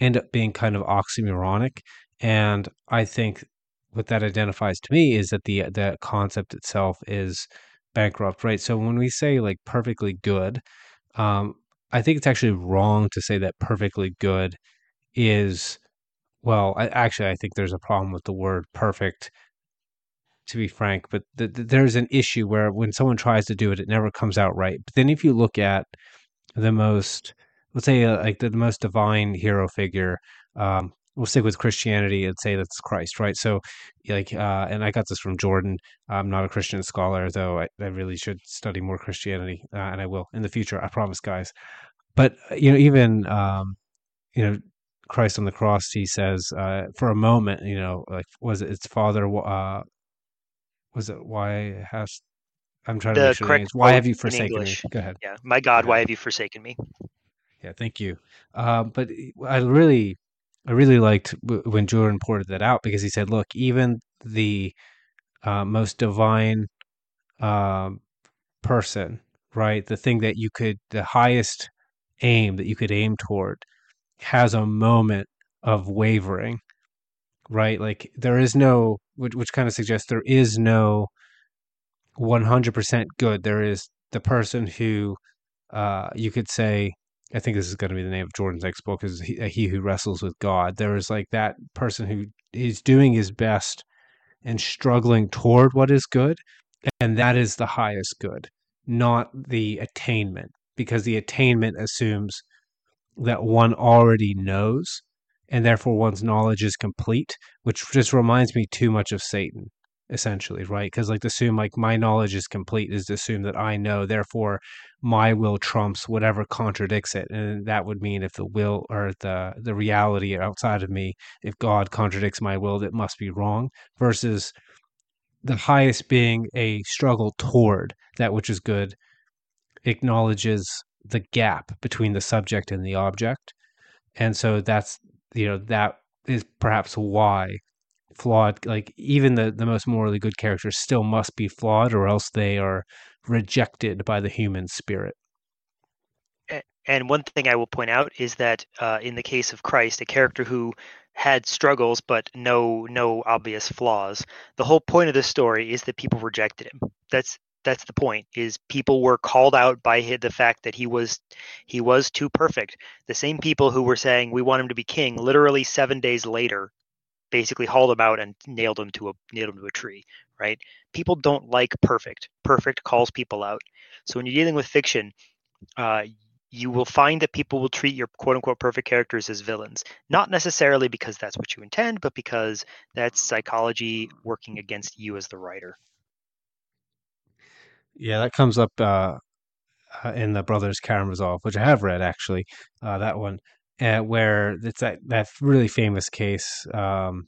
end up being kind of oxymoronic, and I think what that identifies to me is that the the concept itself is bankrupt, right? So when we say like perfectly good, um, I think it's actually wrong to say that perfectly good is well. I, actually, I think there's a problem with the word perfect to be frank, but th- th- there's an issue where when someone tries to do it, it never comes out right. But then if you look at the most, let's say, uh, like the, the, most divine hero figure, um, we'll stick with Christianity and say that's Christ, right? So, like, uh, and I got this from Jordan. I'm not a Christian scholar, though I, I really should study more Christianity, uh, and I will in the future. I promise, guys. But uh, you know, even um, you know, Christ on the cross, he says, uh, for a moment, you know, like was it its Father, uh, was it why has I'm trying to the make sure correct why have you forsaken me? Go ahead. Yeah, my God, why have you forsaken me? Yeah, thank you. Uh, but I really, I really liked when Jordan ported that out because he said, "Look, even the uh, most divine um, person, right? The thing that you could, the highest aim that you could aim toward, has a moment of wavering, right? Like there is no which, which kind of suggests there is no 100% good. There is the person who uh, you could say I think this is going to be the name of Jordan's next book is he, he who wrestles with God. There is like that person who is doing his best and struggling toward what is good, and that is the highest good, not the attainment, because the attainment assumes that one already knows and therefore one's knowledge is complete, which just reminds me too much of Satan, essentially, right? Because like to assume like my knowledge is complete is to assume that I know, therefore my will trumps whatever contradicts it, and that would mean if the will or the the reality outside of me, if God contradicts my will, that must be wrong. Versus the highest being a struggle toward that which is good, acknowledges the gap between the subject and the object and so that's you know that is perhaps why flawed like even the the most morally good characters still must be flawed or else they are rejected by the human spirit. And one thing i will point out is that uh, in the case of christ a character who had struggles but no no obvious flaws the whole point of the story is that people rejected him. That's that's the point is people were called out by the fact that he was he was too perfect. The same people who were saying we want him to be king literally seven days later basically hauled him out and nailed him to a nailed him to a tree right? People don't like perfect. Perfect calls people out. So when you're dealing with fiction uh, you will find that people will treat your quote unquote perfect characters as villains. Not necessarily because that's what you intend but because that's psychology working against you as the writer yeah, that comes up uh, uh, in the Brothers Karamazov, which I have read actually. Uh, that one, uh, where it's that that really famous case um,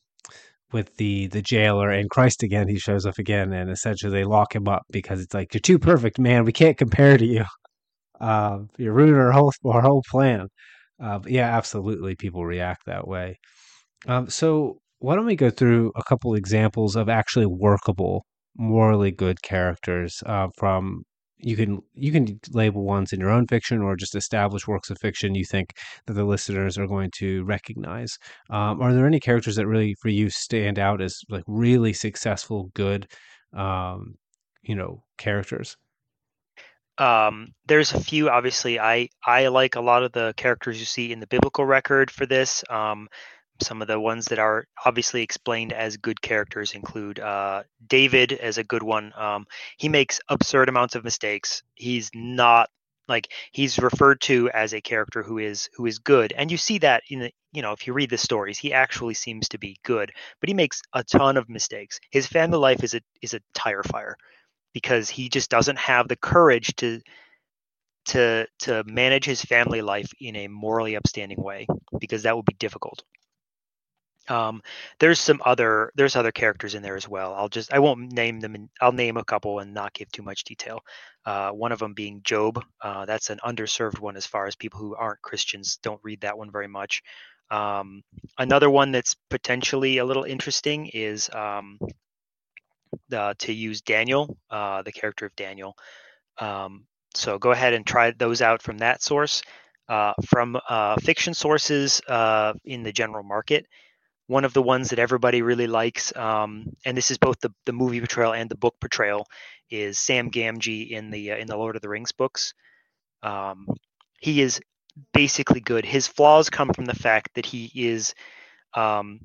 with the the jailer and Christ again. He shows up again, and essentially they lock him up because it's like you're too perfect, man. We can't compare to you. Uh, you're ruining our whole our whole plan. Uh, yeah, absolutely, people react that way. Um, so why don't we go through a couple examples of actually workable morally good characters uh, from you can you can label ones in your own fiction or just established works of fiction you think that the listeners are going to recognize. Um, are there any characters that really for you stand out as like really successful good um, you know characters? Um, there's a few obviously. I i like a lot of the characters you see in the biblical record for this. Um, some of the ones that are obviously explained as good characters include uh, David as a good one. Um, he makes absurd amounts of mistakes. He's not like he's referred to as a character who is who is good, and you see that in the you know if you read the stories, he actually seems to be good, but he makes a ton of mistakes. His family life is a is a tire fire because he just doesn't have the courage to to to manage his family life in a morally upstanding way because that would be difficult. Um, there's some other there's other characters in there as well. I'll just I won't name them. In, I'll name a couple and not give too much detail. Uh, one of them being Job. Uh, that's an underserved one as far as people who aren't Christians don't read that one very much. Um, another one that's potentially a little interesting is um, to use Daniel, uh, the character of Daniel. Um, so go ahead and try those out from that source. Uh, from uh, fiction sources uh in the general market, one of the ones that everybody really likes, um, and this is both the, the movie portrayal and the book portrayal, is Sam Gamgee in the uh, in the Lord of the Rings books. Um, he is basically good. His flaws come from the fact that he is. Um,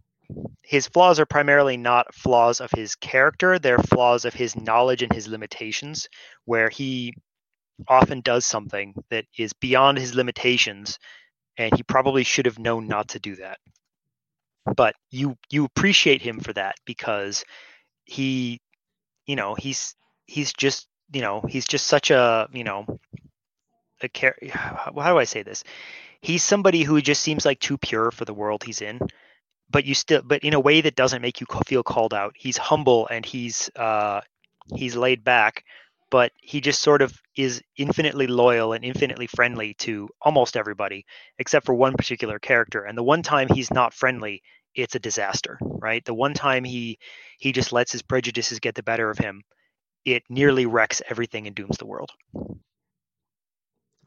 his flaws are primarily not flaws of his character; they're flaws of his knowledge and his limitations, where he often does something that is beyond his limitations, and he probably should have known not to do that but you you appreciate him for that because he you know he's he's just you know he's just such a you know a care how do i say this? He's somebody who just seems like too pure for the world he's in but you still but in a way that doesn't make you feel called out. He's humble and he's uh he's laid back but he just sort of is infinitely loyal and infinitely friendly to almost everybody except for one particular character and the one time he's not friendly it's a disaster, right? The one time he he just lets his prejudices get the better of him, it nearly wrecks everything and dooms the world.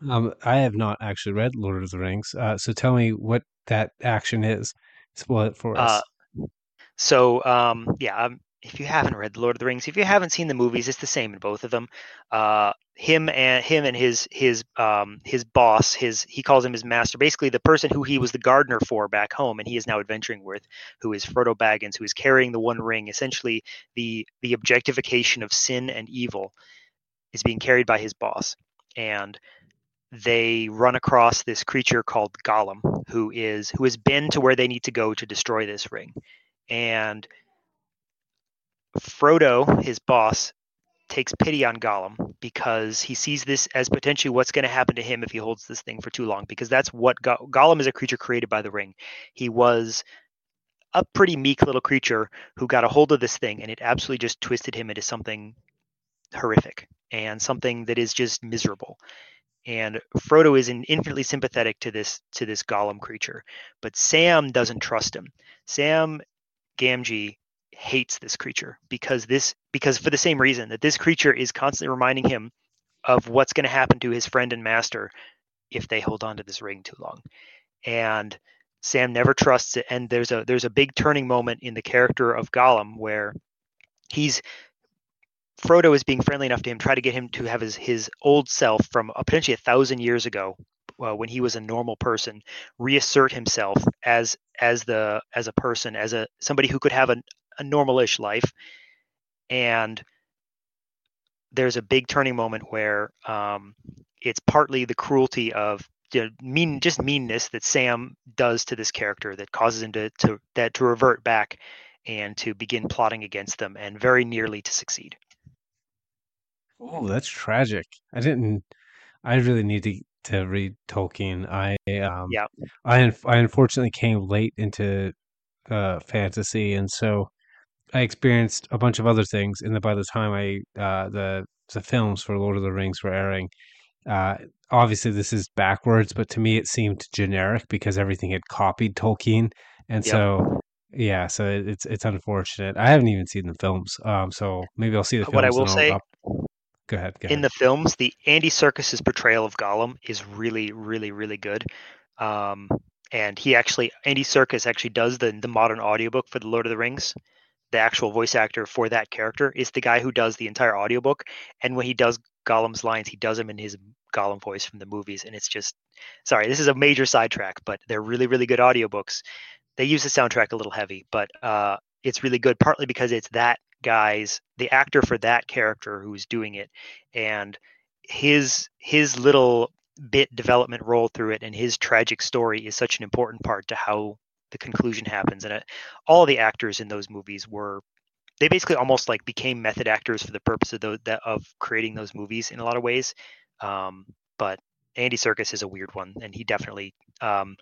Um, I have not actually read Lord of the Rings, uh, so tell me what that action is. Spoil it for us. Uh, so um, yeah, um, if you haven't read the Lord of the Rings, if you haven't seen the movies, it's the same in both of them. Uh, him and him and his his um, his boss, his he calls him his master, basically the person who he was the gardener for back home, and he is now adventuring with, who is Frodo Baggins, who is carrying the One Ring. Essentially, the the objectification of sin and evil is being carried by his boss, and they run across this creature called Gollum, who is who has been to where they need to go to destroy this ring, and Frodo, his boss, takes pity on Gollum because he sees this as potentially what's going to happen to him if he holds this thing for too long. Because that's what Go- Gollum is a creature created by the ring. He was a pretty meek little creature who got a hold of this thing and it absolutely just twisted him into something horrific and something that is just miserable. And Frodo is infinitely sympathetic to this to this Gollum creature, but Sam doesn't trust him. Sam Gamgee hates this creature because this because for the same reason that this creature is constantly reminding him of what's going to happen to his friend and master if they hold on to this ring too long. And sam never trusts it and there's a there's a big turning moment in the character of gollum where he's frodo is being friendly enough to him try to get him to have his his old self from potentially a thousand years ago uh, when he was a normal person reassert himself as as the as a person as a somebody who could have a, a normalish life and there's a big turning moment where um, it's partly the cruelty of you know, mean just meanness that Sam does to this character that causes him to, to that to revert back and to begin plotting against them and very nearly to succeed. Oh, that's tragic. I didn't. I really need to to read Tolkien. I um, yeah. I I unfortunately came late into uh, fantasy, and so I experienced a bunch of other things, and then by the time I uh, the the films for Lord of the Rings were airing, uh, obviously this is backwards, but to me it seemed generic because everything had copied Tolkien, and yep. so yeah, so it, it's it's unfortunate. I haven't even seen the films, um, so maybe I'll see the films. What I will say. Go ahead, go ahead. In the films, the Andy Serkis's portrayal of Gollum is really, really, really good. Um, and he actually Andy Serkis actually does the the modern audiobook for the Lord of the Rings the actual voice actor for that character is the guy who does the entire audiobook. And when he does Gollum's lines, he does them in his Gollum voice from the movies. And it's just, sorry, this is a major sidetrack, but they're really, really good audiobooks. They use the soundtrack a little heavy, but uh, it's really good, partly because it's that guy's, the actor for that character who's doing it. And his his little bit development role through it and his tragic story is such an important part to how the conclusion happens and it, all the actors in those movies were they basically almost like became method actors for the purpose of the, of creating those movies in a lot of ways. Um, but andy Serkis is a weird one and he definitely um,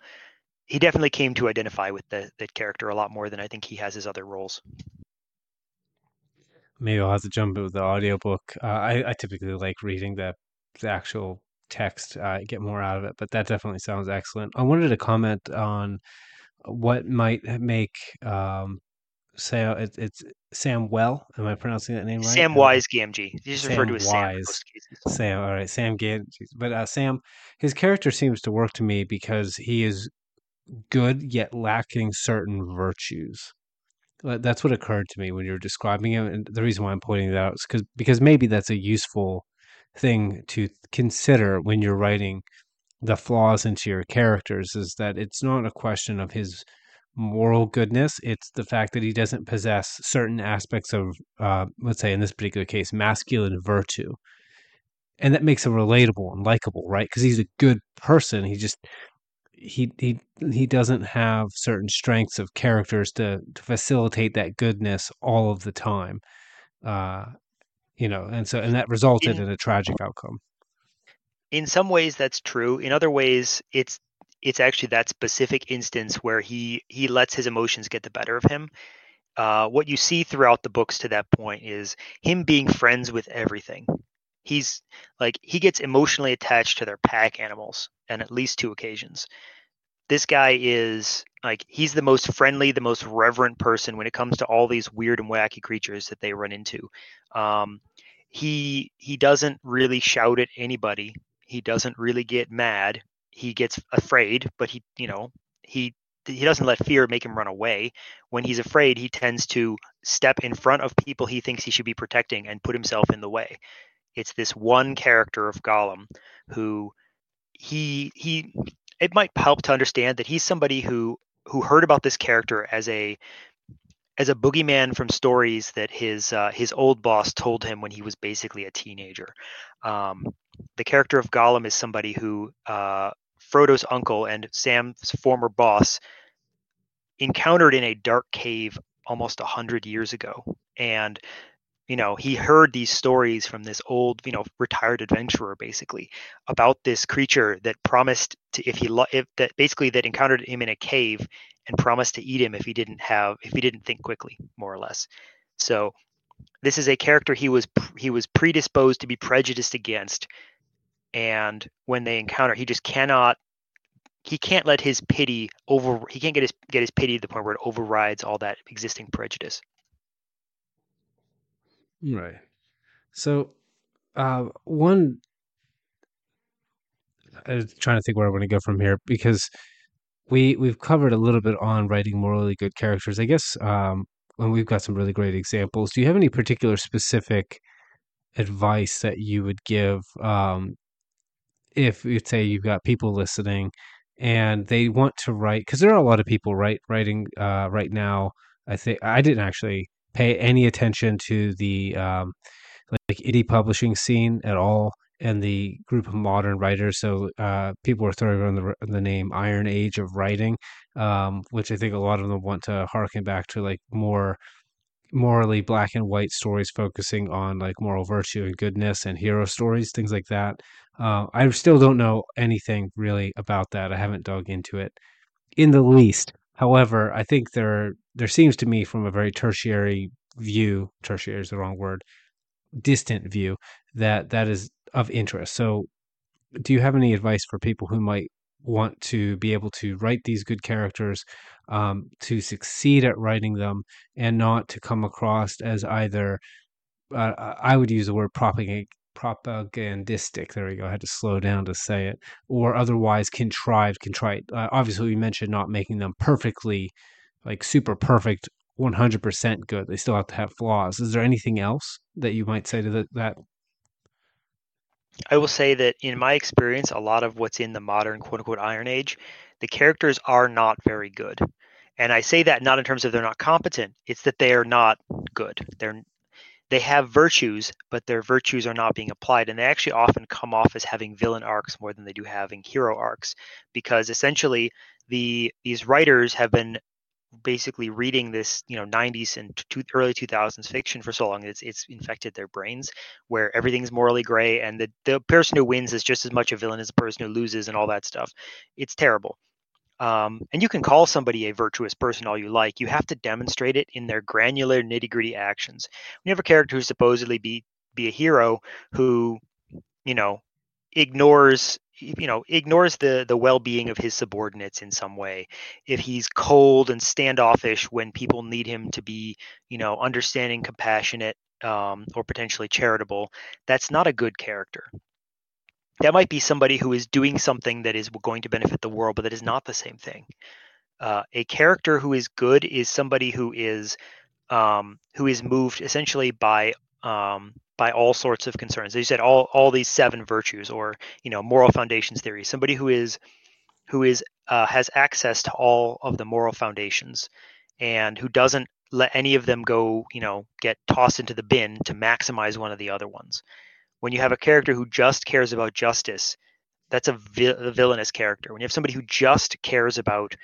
he definitely came to identify with the, the character a lot more than i think he has his other roles. Maybe i'll have to jump with the audiobook. Uh, I, I typically like reading the, the actual text. Uh, get more out of it but that definitely sounds excellent. I wanted to comment on what might make um, Sam it, it's Sam Well. Am I pronouncing that name right? Sam Wise Gamgee. You just refer to as Wise. Sam. Sam. All right, Sam Gamgee. But uh, Sam, his character seems to work to me because he is good yet lacking certain virtues. That's what occurred to me when you were describing him, and the reason why I'm pointing that out is because because maybe that's a useful thing to consider when you're writing the flaws into your characters is that it's not a question of his moral goodness it's the fact that he doesn't possess certain aspects of uh, let's say in this particular case masculine virtue. And that makes him relatable and likable right? Because he's a good person he just he he he doesn't have certain strengths of characters to to facilitate that goodness all of the time uh you know and so and that resulted in, in a tragic outcome in some ways that's true. In other ways it's it's actually that specific instance where he he lets his emotions get the better of him. Uh, what you see throughout the books to that point is him being friends with everything. He's like he gets emotionally attached to their pack animals on at least two occasions. This guy is like he's the most friendly the most reverent person when it comes to all these weird and wacky creatures that they run into. Um, he he doesn't really shout at anybody he doesn't really get mad. He gets afraid, but he, you know, he he doesn't let fear make him run away. When he's afraid, he tends to step in front of people he thinks he should be protecting and put himself in the way. It's this one character of Gollum who he he it might help to understand that he's somebody who who heard about this character as a as a boogeyman from stories that his uh, his old boss told him when he was basically a teenager. Um, the character of Gollum is somebody who uh, Frodo's uncle and Sam's former boss encountered in a dark cave almost a hundred years ago, and you know he heard these stories from this old you know retired adventurer basically about this creature that promised to if he if that basically that encountered him in a cave and promised to eat him if he didn't have if he didn't think quickly more or less. So this is a character he was he was predisposed to be prejudiced against and when they encounter he just cannot he can't let his pity over he can't get his get his pity to the point where it overrides all that existing prejudice. Right. So uh one i was trying to think where i want to go from here because we we've covered a little bit on writing morally good characters. I guess um and we've got some really great examples. Do you have any particular specific advice that you would give um if you say you've got people listening and they want to write because there are a lot of people right writing uh, right now. I think I didn't actually pay any attention to the um, like indie publishing scene at all and the group of modern writers. So uh, people are throwing around the, the name Iron Age of writing, um, which I think a lot of them want to harken back to like more morally black and white stories focusing on like moral virtue and goodness and hero stories, things like that. Uh, I still don't know anything really about that. I haven't dug into it in the least. However, I think there there seems to me from a very tertiary view, tertiary is the wrong word, distant view, that that is of interest. So, do you have any advice for people who might want to be able to write these good characters, um, to succeed at writing them, and not to come across as either uh, I would use the word propagandistic. There we go. I had to slow down to say it, or otherwise contrived, contrite. Uh, obviously, we mentioned not making them perfectly, like super perfect, one hundred percent good. They still have to have flaws. Is there anything else that you might say to the, that? I will say that in my experience, a lot of what's in the modern quote unquote Iron Age, the characters are not very good. And I say that not in terms of they're not competent, it's that they are not good. They're they have virtues, but their virtues are not being applied. And they actually often come off as having villain arcs more than they do having hero arcs, because essentially the these writers have been basically reading this you know 90s and two, early 2000s fiction for so long it's it's infected their brains where everything's morally gray and the, the person who wins is just as much a villain as the person who loses and all that stuff it's terrible um, and you can call somebody a virtuous person all you like. You have to demonstrate it in their granular nitty gritty actions. You have a character who supposedly be be a hero who, you know, ignores you know ignores the the well-being of his subordinates in some way if he's cold and standoffish when people need him to be you know understanding compassionate um, or potentially charitable that's not a good character that might be somebody who is doing something that is going to benefit the world, but that is not the same thing. Uh, a character who is good is somebody who is um, who is moved essentially by um, by all sorts of concerns. As you said, all all these seven virtues, or you know, moral foundations theory. Somebody who is who is uh, has access to all of the moral foundations, and who doesn't let any of them go, you know, get tossed into the bin to maximize one of the other ones when you have a character who just cares about justice, that's a, vi- a villainous character. When you have somebody who just cares about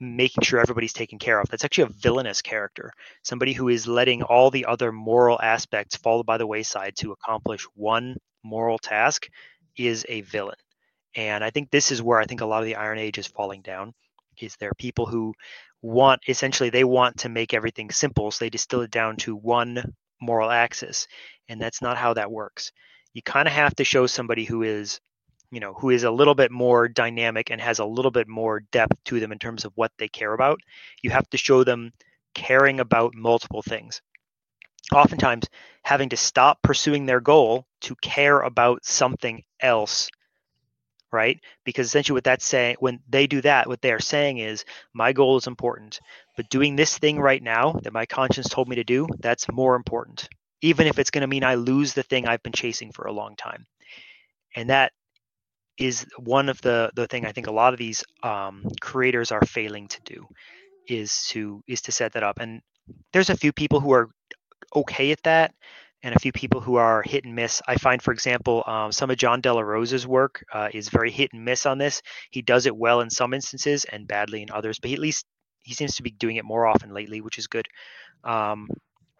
making sure everybody's taken care of, that's actually a villainous character. Somebody who is letting all the other moral aspects fall by the wayside to accomplish one moral task is a villain. And I think this is where I think a lot of the Iron Age is falling down. Is there people who want essentially they want to make everything simple, so they distill it down to one moral axis, and that's not how that works you kind of have to show somebody who is you know who is a little bit more dynamic and has a little bit more depth to them in terms of what they care about. You have to show them caring about multiple things. Oftentimes having to stop pursuing their goal to care about something else right? Because essentially, what that's saying, when they do that, what they are saying is, my goal is important, but doing this thing right now that my conscience told me to do, that's more important, even if it's going to mean I lose the thing I've been chasing for a long time. And that is one of the the thing I think a lot of these um, creators are failing to do is to is to set that up. And there's a few people who are okay at that and a few people who are hit and miss. I find, for example, um, some of Jon Del Arroz's work uh, is very hit and miss on this. He does it well in some instances and badly in others, but he, at least he seems to be doing it more often lately, which is good. Um,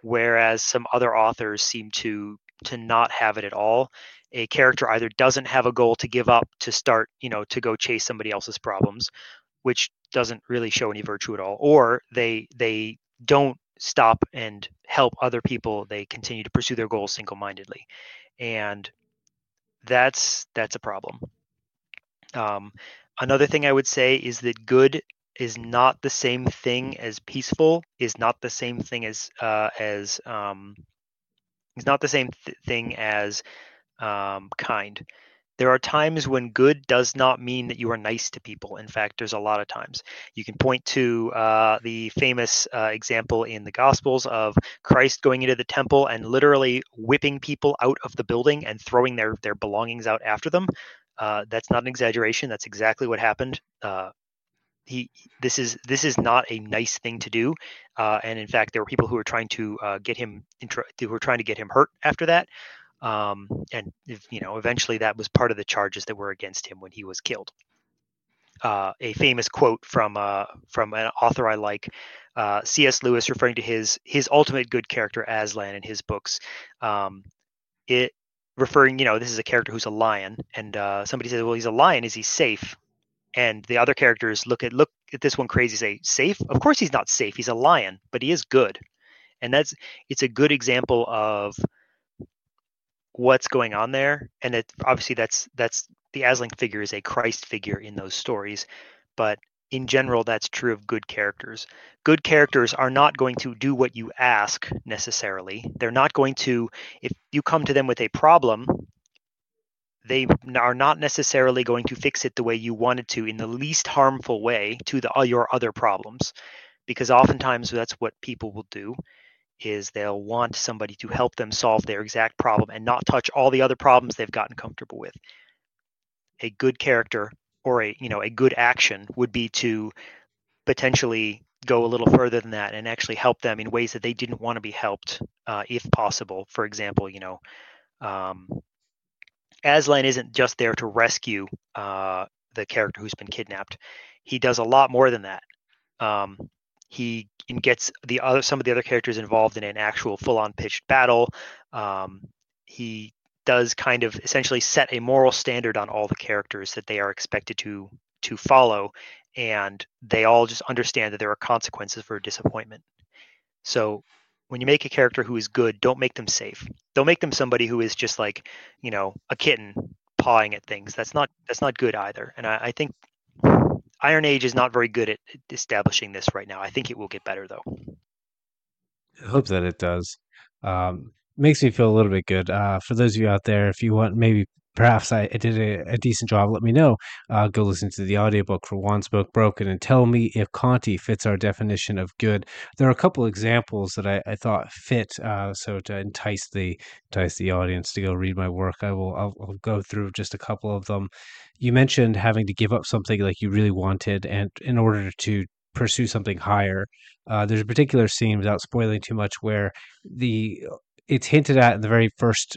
whereas some other authors seem to to not have it at all. A character either doesn't have a goal to give up to start, you know, to go chase somebody else's problems, which doesn't really show any virtue at all, or they they don't stop and help other people they continue to pursue their goals single-mindedly and that's that's a problem um, another thing i would say is that good is not the same thing as peaceful is not the same thing as uh, as um, is not the same th- thing as um, kind there are times when good does not mean that you are nice to people. In fact, there's a lot of times. You can point to uh, the famous uh, example in the Gospels of Christ going into the temple and literally whipping people out of the building and throwing their, their belongings out after them. Uh, that's not an exaggeration. That's exactly what happened. He this is this is not a nice thing to do uh, and in fact there were people who were trying to uh, get him who were trying to get him hurt after that um, and if, you know, eventually that was part of the charges that were against him when he was killed. Uh, a famous quote from uh, from an author I like, uh, C.S. Lewis, referring to his his ultimate good character Aslan in his books. Um, it referring, you know, this is a character who's a lion, and uh, somebody says, "Well, he's a lion. Is he safe?" And the other characters look at look at this one crazy, say, "Safe? Of course he's not safe. He's a lion, but he is good." And that's it's a good example of what's going on there and it obviously that's that's the aslan figure is a christ figure in those stories but in general that's true of good characters good characters are not going to do what you ask necessarily they're not going to if you come to them with a problem they are not necessarily going to fix it the way you wanted to in the least harmful way to the, your other problems because oftentimes that's what people will do is they'll want somebody to help them solve their exact problem and not touch all the other problems they've gotten comfortable with. A good character or a you know a good action would be to potentially go a little further than that and actually help them in ways that they didn't want to be helped, uh, if possible. For example, you know, um, Aslan isn't just there to rescue uh, the character who's been kidnapped. He does a lot more than that. Um, he gets the other some of the other characters involved in an actual full-on pitched battle. Um, he does kind of essentially set a moral standard on all the characters that they are expected to to follow, and they all just understand that there are consequences for disappointment. So when you make a character who is good, don't make them safe. Don't make them somebody who is just like, you know, a kitten pawing at things. That's not that's not good either. And I, I think Iron Age is not very good at establishing this right now. I think it will get better though. I hope that it does. Um, makes me feel a little bit good. Uh, for those of you out there, if you want maybe perhaps I, I did a, a, decent job, let me know. Uh, go listen to the audiobook for One book, Broken and tell me if Conti fits our definition of good. There are a couple examples that I, I thought fit. Uh, so to entice the entice the audience to go read my work, I will I'll, I'll, go through just a couple of them. You mentioned having to give up something like you really wanted, and in order to pursue something higher. Uh, there's a particular scene, without spoiling too much, where the it's hinted at in the very first,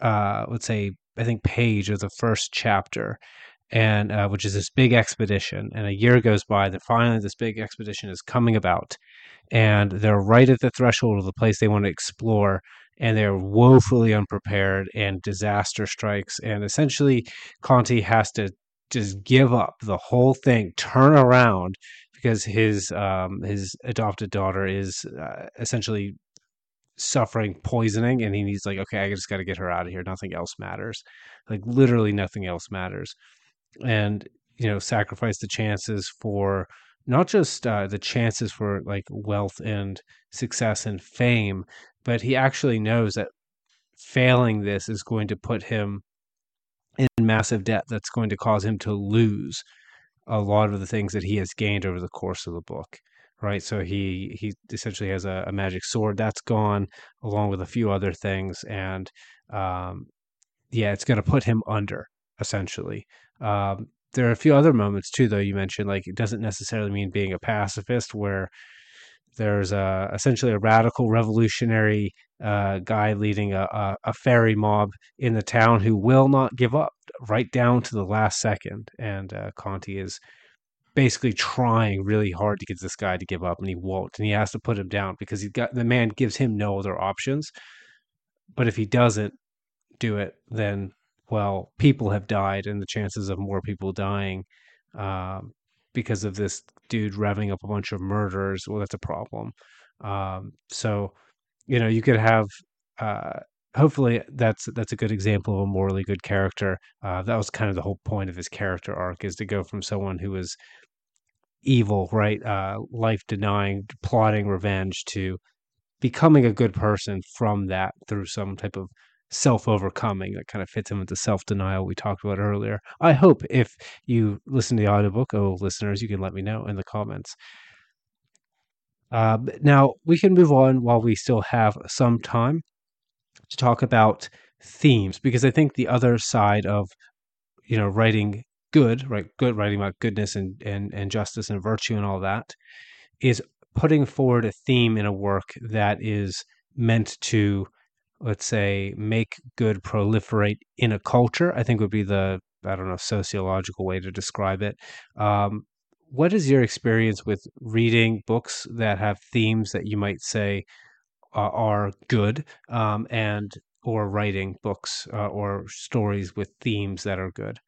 uh, let's say, I think page of the first chapter, and uh, which is this big expedition. And a year goes by, that finally this big expedition is coming about, and they're right at the threshold of the place they want to explore, and they're woefully unprepared, and disaster strikes, and essentially Conti has to just give up the whole thing, turn around because his um, his adopted daughter is uh, essentially suffering poisoning and he needs like okay i just got to get her out of here. Nothing else matters. Like literally nothing else matters. And you know sacrifice the chances for not just uh, the chances for like wealth and success and fame but he actually knows that failing this is going to put him in massive debt that's going to cause him to lose a lot of the things that he has gained over the course of the book right so he he essentially has a, a magic sword that's gone along with a few other things and um, yeah it's going to put him under essentially um, there are a few other moments too though you mentioned like it doesn't necessarily mean being a pacifist where there's a, essentially a radical revolutionary uh, guy leading a, a, a fairy mob in the town who will not give up right down to the last second. And uh, Conti is basically trying really hard to get this guy to give up, and he won't. And he has to put him down because he got the man gives him no other options. But if he doesn't do it, then well, people have died, and the chances of more people dying um, because of this dude revving up a bunch of murders, well, that's a problem. Um, so, you know, you could have. Uh, hopefully, that's that's a good example of a morally good character. Uh, that was kind of the whole point of his character arc is to go from someone who was evil, right, uh, life denying, plotting revenge, to becoming a good person from that through some type of self overcoming that kind of fits in with the self denial we talked about earlier. I hope if you listen to the audiobook, oh, listeners, you can let me know in the comments. Uh, now, we can move on while we still have some time to talk about themes because I think the other side of you know writing good, right, good writing about goodness and and and justice and virtue and all that is putting forward a theme in a work that is meant to let's say make good proliferate in a culture i think would be the i don't know sociological way to describe it. Um, what is your experience with reading books that have themes that you might say uh, are good um, and or writing books uh, or stories with themes that are good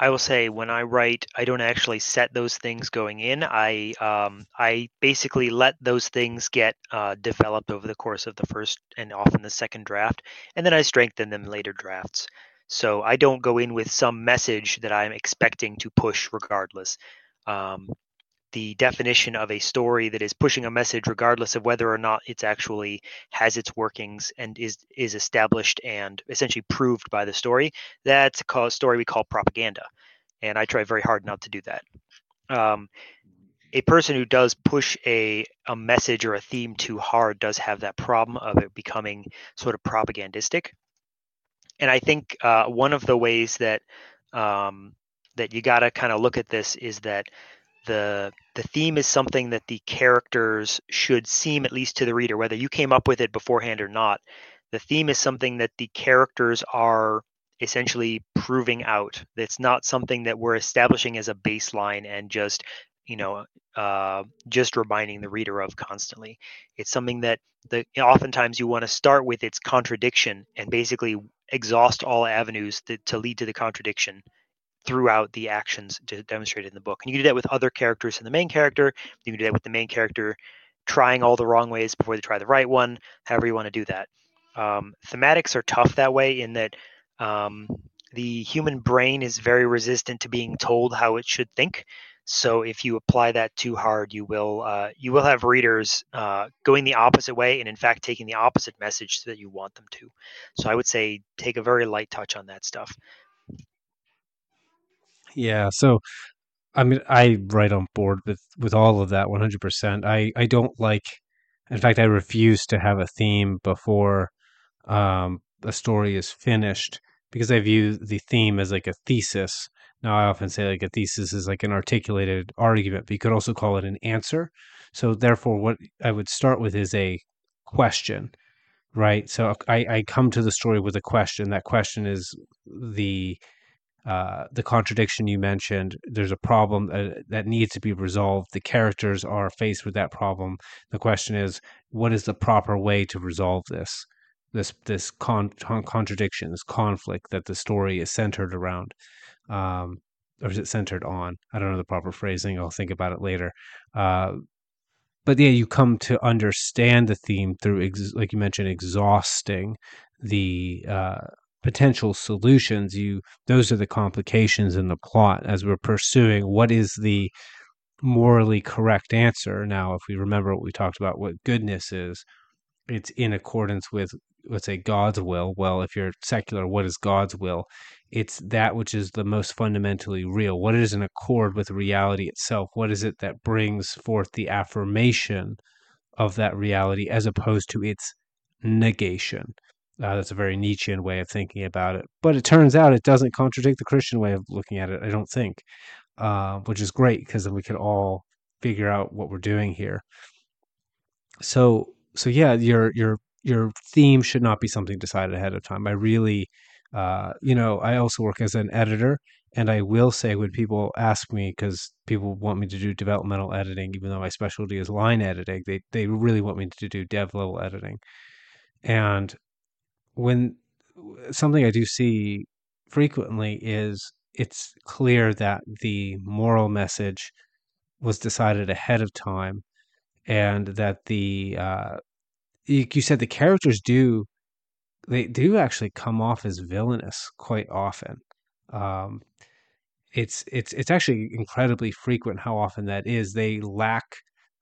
I will say when I write, I don't actually set those things going in. I um, I basically let those things get uh, developed over the course of the first and often the second draft, and then I strengthen them later drafts. So I don't go in with some message that I'm expecting to push regardless. Um, the definition of a story that is pushing a message regardless of whether or not it's actually has its workings and is is established and essentially proved by the story that's a story we call propaganda. And i try very hard not to do that. Um, a person who does push a, a message or a theme too hard does have that problem of it becoming sort of propagandistic. And i think uh, one of the ways that um, that you got to kind of look at this is that the the theme is something that the characters should seem at least to the reader whether you came up with it beforehand or not the theme is something that the characters are essentially proving out. It's not something that we're establishing as a baseline and just you know uh, just reminding the reader of constantly. It's something that the oftentimes you want to start with its contradiction and basically exhaust all avenues to, to lead to the contradiction throughout the actions demonstrated in the book. And you can do that with other characters in the main character. You can do that with the main character trying all the wrong ways before they try the right one, however you want to do that. Um, thematics are tough that way in that um, the human brain is very resistant to being told how it should think. So if you apply that too hard, you will uh, you will have readers uh, going the opposite way, and in fact taking the opposite message that you want them to. So I would say take a very light touch on that stuff. Yeah. So, I mean, I right on board with with all of that 100%. I I don't like in fact, I refuse to have a theme before um a story is finished because I view the theme as like a thesis. Now, I often say like a thesis is like an articulated argument, but you could also call it an answer. So, therefore, what I would start with is a question, right? So, I, I come to the story with a question. That question is the uh, the contradiction you mentioned, there's a problem uh, that needs to be resolved. The characters are faced with that problem. The question is, what is the proper way to resolve this? This this con- contradiction, this conflict that the story is centered around, um, or is it centered on? I don't know the proper phrasing. I'll think about it later. Uh, but yeah, you come to understand the theme through, ex- like you mentioned, exhausting the uh, potential solutions you those are the complications in the plot as we're pursuing what is the morally correct answer now if we remember what we talked about what goodness is it's in accordance with let's say God's will. Well, if you're secular, what is God's will? It's that which is the most fundamentally real. What is in accord with reality itself? What is it that brings forth the affirmation of that reality as opposed to its negation? Uh, that's a very Nietzschean way of thinking about it. But it turns out it doesn't contradict the Christian way of looking at it, I don't think, uh, which is great because then we could all figure out what we're doing here. So, so yeah, your your your theme should not be something decided ahead of time. I really, uh, you know, I also work as an editor, and I will say when people ask me because people want me to do developmental editing, even though my specialty is line editing, they they really want me to do dev level editing, and when something I do see frequently is it's clear that the moral message was decided ahead of time and that the uh, you, said the characters do they do actually come off as villainous quite often. Um, it's it's it's actually incredibly frequent how often that is. They lack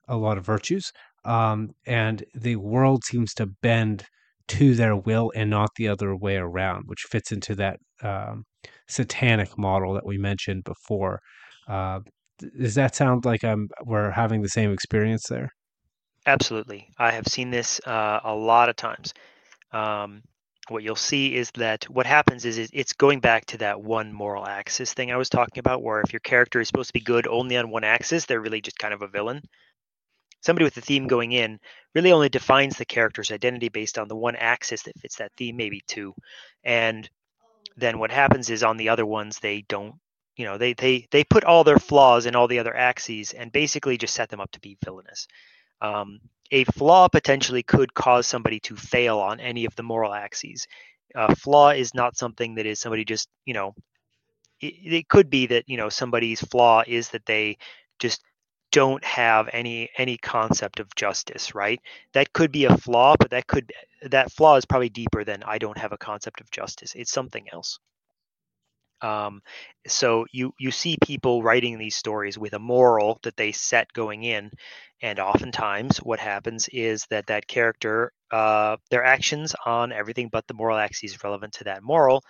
a lot of virtues um, and the world seems to bend to their will and not the other way around, which fits into that um, satanic model that we mentioned before. Uh, does that sound like I'm we're having the same experience there? Absolutely, I have seen this uh, a lot of times. Um, what you'll see is that what happens is it's going back to that one moral axis thing I was talking about, where if your character is supposed to be good only on one axis, they're really just kind of a villain somebody with a theme going in really only defines the character's identity based on the one axis that fits that theme, maybe two. And then what happens is on the other ones they don't you know they they they put all their flaws in all the other axes and basically just set them up to be villainous um, a flaw potentially could cause somebody to fail on any of the moral axes a flaw is not something that is somebody just you know it, it could be that you know somebody's flaw is that they just don't have any any concept of justice right? That could be a flaw but that could that flaw is probably deeper than i don't have a concept of justice. It's something else. Um, so you you see people writing these stories with a moral that they set going in and oftentimes what happens is that that character uh, their actions on everything but the moral axis relevant to that moral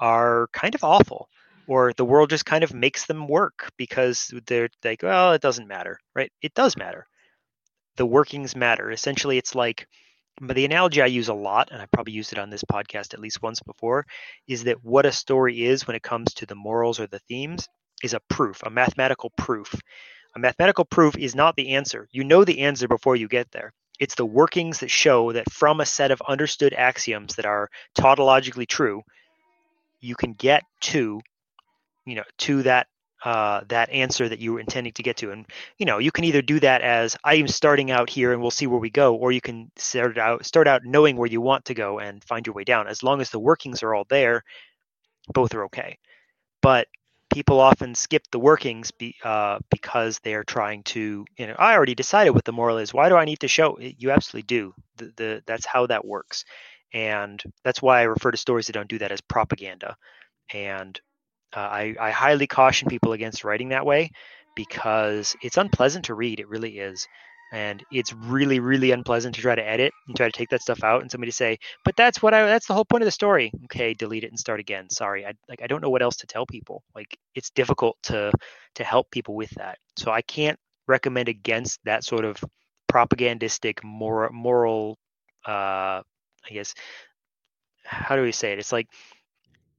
are kind of awful or the world just kind of makes them work because they're like, well, it doesn't matter, right? It does matter. The workings matter. Essentially, it's like, but the analogy I use a lot, and I probably used it on this podcast at least once before, is that what a story is when it comes to the morals or the themes is a proof, a mathematical proof. A mathematical proof is not the answer. You know the answer before you get there. It's the workings that show that from a set of understood axioms that are tautologically true, you can get to you know to that uh, that answer that you were intending to get to. And you know, you can either do that as I am starting out here and we'll see where we go, or you can start out start out knowing where you want to go and find your way down. As long as the workings are all there, both are okay. But people often skip the workings be, uh, because they are trying to, you know, I already decided what the moral is. Why do I need to show? You absolutely do. The, the that's how that works, and that's why I refer to stories that don't do that as propaganda. And uh, I, I highly caution people against writing that way because it's unpleasant to read. It really is. And it's really, really unpleasant to try to edit and try to take that stuff out and somebody say, but that's what I, that's the whole point of the story. Okay, delete it and start again. Sorry. I like, I don't know what else to tell people. Like it's difficult to, to help people with that. So I can't recommend against that sort of propagandistic moral, moral, uh, I guess, how do we say it? It's like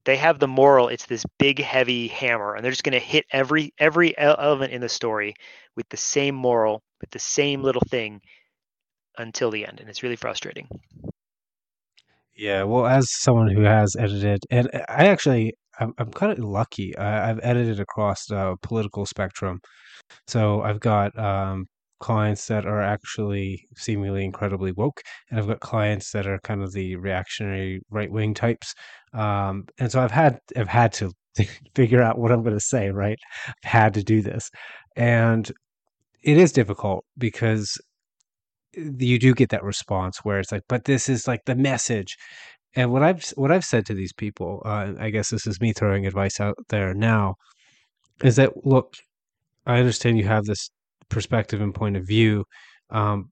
they have the moral it's this big heavy hammer and they're just going to hit every every element in the story with the same moral with the same little thing until the end and it's really frustrating. Yeah well as someone who has edited and i actually i'm, I'm kind of lucky I, have edited across the political spectrum. So i've got um, clients that are actually seemingly incredibly woke, and I've got clients that are kind of the reactionary right wing types. Um, and so I've had I've had to figure out what I'm going to say. Right, I've had to do this, and it is difficult because you do get that response where it's like, but this is like the message. And what I've what I've said to these people, uh, I guess this is me throwing advice out there now, is that look, I understand you have this perspective and point of view. Um,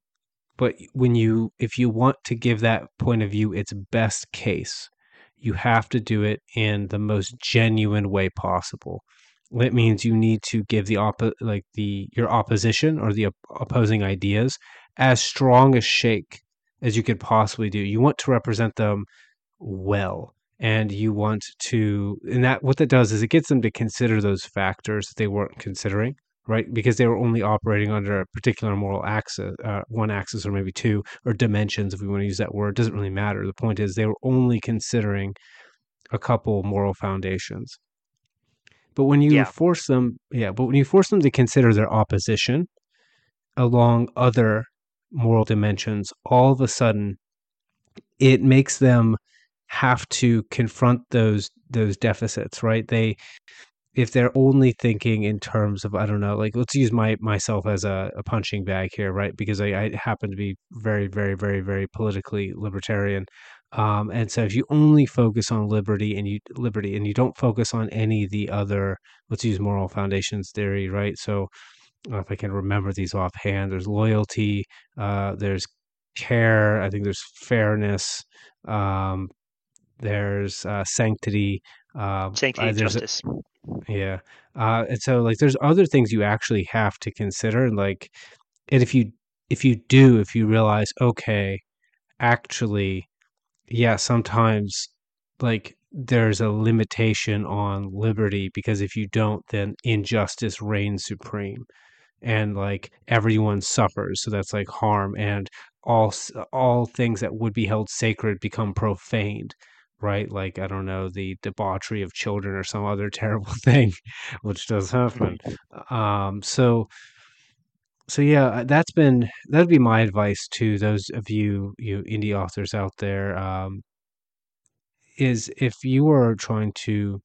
but when you if you want to give that point of view its best case you have to do it in the most genuine way possible it means you need to give the oppo- like the your opposition or the op- opposing ideas as strong a shake as you could possibly do you want to represent them well and you want to and that what that does is it gets them to consider those factors that they weren't considering right? Because they were only operating under a particular moral axis uh, one axis or maybe two or dimensions if we want to use that word it doesn't really matter. The point is they were only considering a couple moral foundations. But when you Yeah. force them yeah but when you force them to consider their opposition along other moral dimensions all of a sudden it makes them have to confront those those deficits right? They if they're only thinking in terms of i don't know like let's use my myself as a, a punching bag here right? Because I, I happen to be very very very very politically libertarian. Um, and so if you only focus on liberty and you liberty and you don't focus on any of the other let's use moral foundations theory right? So if i can remember these offhand there's loyalty uh, there's care i think there's fairness um, there's uh, sanctity um, Sanctity uh, and there's a- justice. Yeah. Uh, and so like there's other things you actually have to consider and like and if you if you do if you realize okay actually yeah sometimes like there's a limitation on liberty because if you don't then injustice reigns supreme and like everyone suffers so that's like harm and all all things that would be held sacred become profaned right like i don't know the debauchery of children or some other terrible thing which does happen um so so yeah uh, that's been that'd be my advice to those of you you indie authors out there um is if you are trying to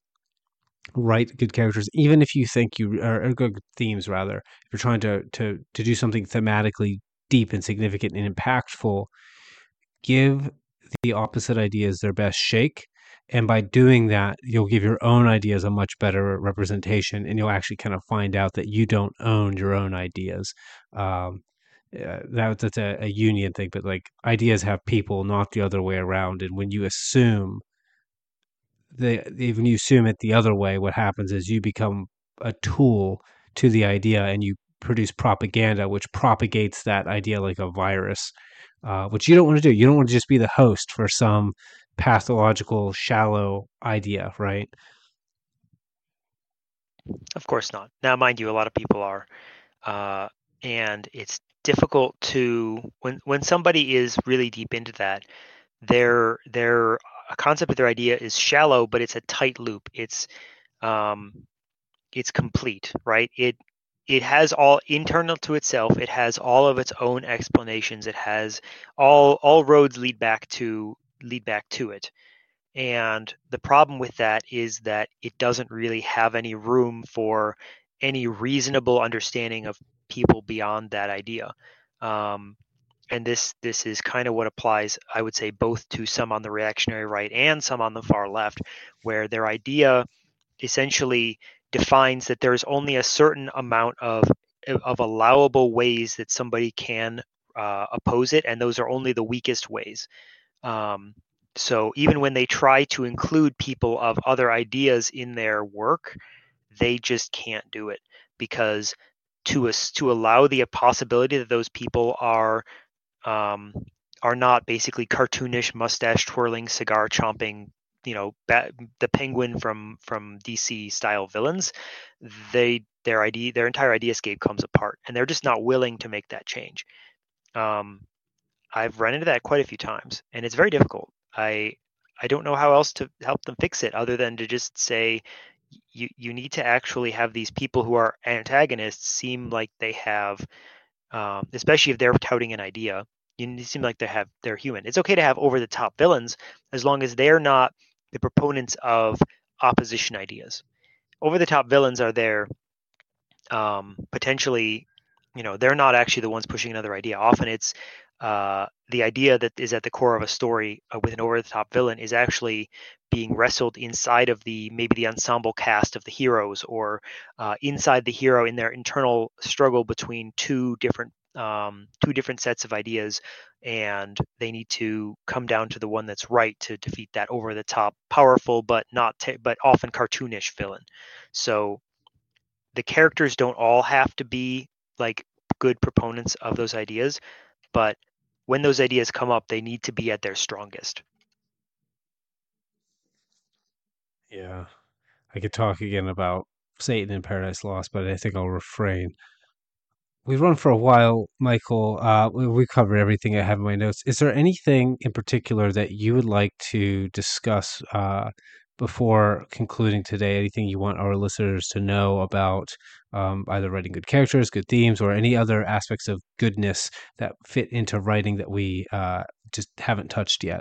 write good characters, even if you think you are good themes rather. If you're trying to to to do something thematically deep and significant and impactful, give the opposite ideas their best shake. And by doing that, you'll give your own ideas a much better representation, and you'll actually kind of find out that you don't own your own ideas. Um, uh, that that's a, a Jungian thing, but like ideas have people, not the other way around. And when you assume the when you assume it the other way, what happens is you become a tool to the idea, and you produce propaganda, which propagates that idea like a virus, uh, which you don't want to do. You don't want to just be the host for some pathological, shallow idea, right? Of course not. Now, mind you, a lot of people are, uh, and it's difficult to when when somebody is really deep into that. Their their concept of their idea is shallow, but it's a tight loop. It's um, it's complete, right? It it has all internal to itself. It has all of its own explanations. It has all all roads lead back to lead back to it. And the problem with that is that it doesn't really have any room for any reasonable understanding of people beyond that idea. Um, and this this is kind of what applies, I would say, both to some on the reactionary right and some on the far left, where their idea essentially defines that there's only a certain amount of of allowable ways that somebody can uh, oppose it, and those are only the weakest ways. Um, so even when they try to include people of other ideas in their work, they just can't do it because to us to allow the possibility that those people are um, are not basically cartoonish mustache twirling cigar chomping you know bat, the penguin from from dc style villains they their idea their entire ideascape comes apart and they're just not willing to make that change. Um, i've run into that quite a few times and it's very difficult. I i don't know how else to help them fix it other than to just say you you need to actually have these people who are antagonists seem like they have um, especially if they're touting an idea you seem like they have they're human. It's okay to have over the top villains as long as they're not the proponents of opposition ideas. Over the top villains are there um, potentially you know they're not actually the ones pushing another idea. Often it's uh, the idea that is at the core of a story uh, with an over-the-top villain is actually being wrestled inside of the maybe the ensemble cast of the heroes or uh, inside the hero in their internal struggle between two different um, two different sets of ideas, and they need to come down to the one that's right to defeat that over the top, powerful but not but often cartoonish villain. So the characters don't all have to be like good proponents of those ideas, but when those ideas come up, they need to be at their strongest. Yeah. I could talk again about Satan in Paradise Lost, but I think I'll refrain. We've run for a while, Michael. Uh, we, we covered everything I have in my notes. Is there anything in particular that you would like to discuss uh, before concluding today? Anything you want our listeners to know about um, either writing good characters, good themes, or any other aspects of goodness that fit into writing that we uh, just haven't touched yet?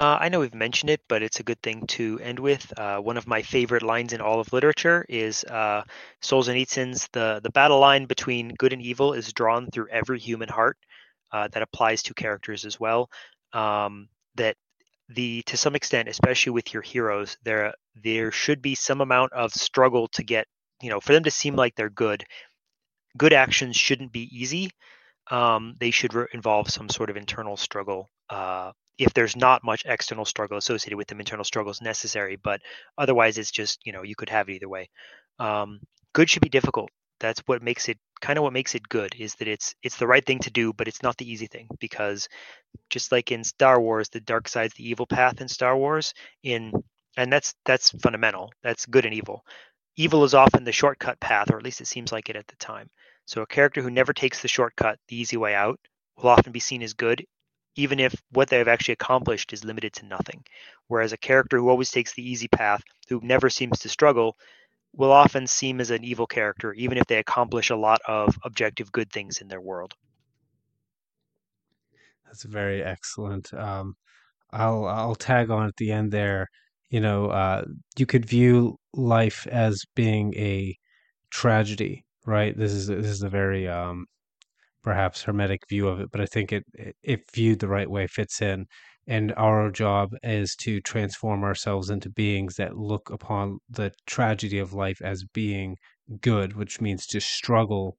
Uh, I know we've mentioned it, but it's a good thing to end with. Uh, one of my favorite lines in all of literature is uh, Solzhenitsyn's the the battle line between good and evil is drawn through every human heart. Uh, that applies to characters as well. Um, that the to some extent, especially with your heroes, there there should be some amount of struggle to get you know for them to seem like they're good. Good actions shouldn't be easy. Um, they should re- involve some sort of internal struggle uh, if there's not much external struggle associated with them, internal struggle is necessary. But otherwise, it's just you know you could have it either way. Um, good should be difficult. That's what makes it kind of what makes it good is that it's it's the right thing to do, but it's not the easy thing because just like in Star Wars, the dark side's the evil path in Star Wars. In and that's that's fundamental. That's good and evil. Evil is often the shortcut path, or at least it seems like it at the time. So a character who never takes the shortcut, the easy way out, will often be seen as good even if what they've actually accomplished is limited to nothing. Whereas a character who always takes the easy path, who never seems to struggle, will often seem as an evil character, even if they accomplish a lot of objective good things in their world. That's very excellent. Um, I'll I'll tag on at the end there. You know, uh, you could view life as being a tragedy, right? This is this is a very um, perhaps hermetic view of it, but I think it, it, if viewed the right way fits in. And our job is to transform ourselves into beings that look upon the tragedy of life as being good, which means to struggle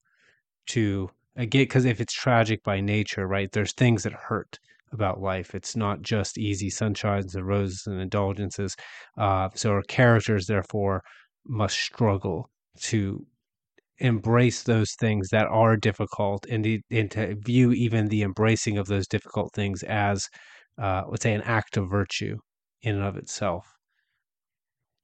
to again because if it's tragic by nature, right? There's things that hurt about life. It's not just easy sunshines and roses and indulgences. Uh, so our characters, therefore, must struggle to embrace those things that are difficult and, the, and to view even the embracing of those difficult things as, uh, let's say, an act of virtue in and of itself.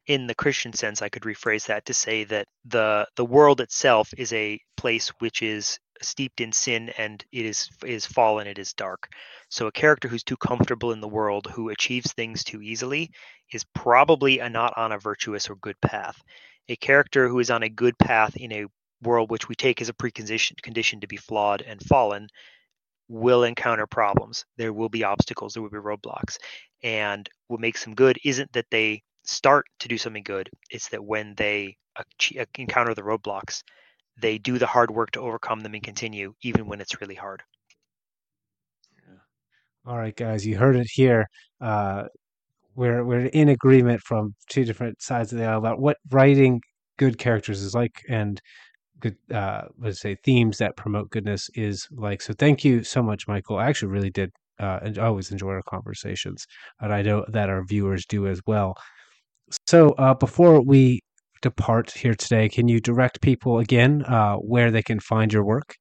In the Christian sense, I could rephrase that to say that the the world itself is a place which is steeped in sin and it is is fallen it is dark so a character who's too comfortable in the world who achieves things too easily is probably a, not on a virtuous or good path a character who is on a good path in a world which we take as a precondition condition to be flawed and fallen will encounter problems. There will be obstacles, there will be roadblocks. And what makes them good isn't that they start to do something good, it's that when they encounter the roadblocks, they do the hard work to overcome them and continue, even when it's really hard. All right, guys, you heard it here. Uh, we're we're in agreement from two different sides of the aisle about what writing good characters is like, and good uh let's say themes that promote goodness is like so thank you so much michael. I actually really did uh and always enjoy our conversations and i know that our viewers do as well. So uh before we depart here today can you direct people again uh where they can find your work?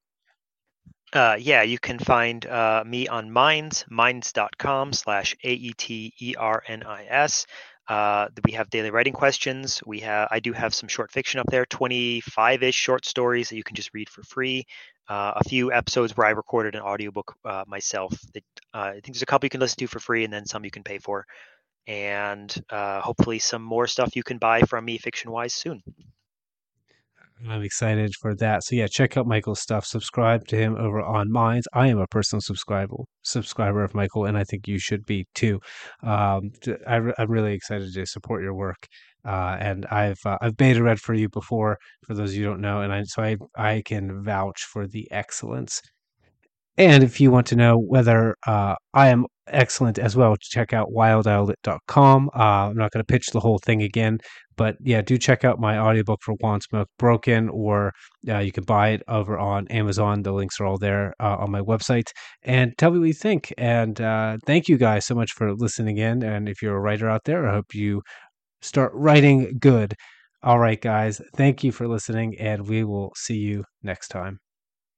Uh, yeah, you can find uh, me on Minds, minds.com slash A-E-T-E-R-N-I-S. Uh, we have daily writing questions. We have I do have some short fiction up there, 25-ish short stories that you can just read for free. Uh, a few episodes where I recorded an audiobook uh, myself. That, uh, I think there's a couple you can listen to for free, and then some you can pay for. And uh, hopefully, some more stuff you can buy from me fiction wise soon. I'm excited for that. So yeah, check out Michael's stuff. Subscribe to him over on Minds. I am a personal subscriber subscriber of Michael, and I think you should be too. Um, I, am really excited to support your work. Uh, and I've uh, I've beta read for you before, for those you don't know, and I, so I I can vouch for the excellence. And if you want to know whether uh, I am excellent as well. To check out wildislelit.com. Uh, I'm not going to pitch the whole thing again, but yeah, do check out my audiobook for Wand Smoke Broken, or uh, you can buy it over on Amazon. The links are all there uh, on my website. And tell me what you think. And uh, thank you guys so much for listening in. And if you're a writer out there, I hope you start writing good. All right, guys. Thank you for listening, and we will see you next time.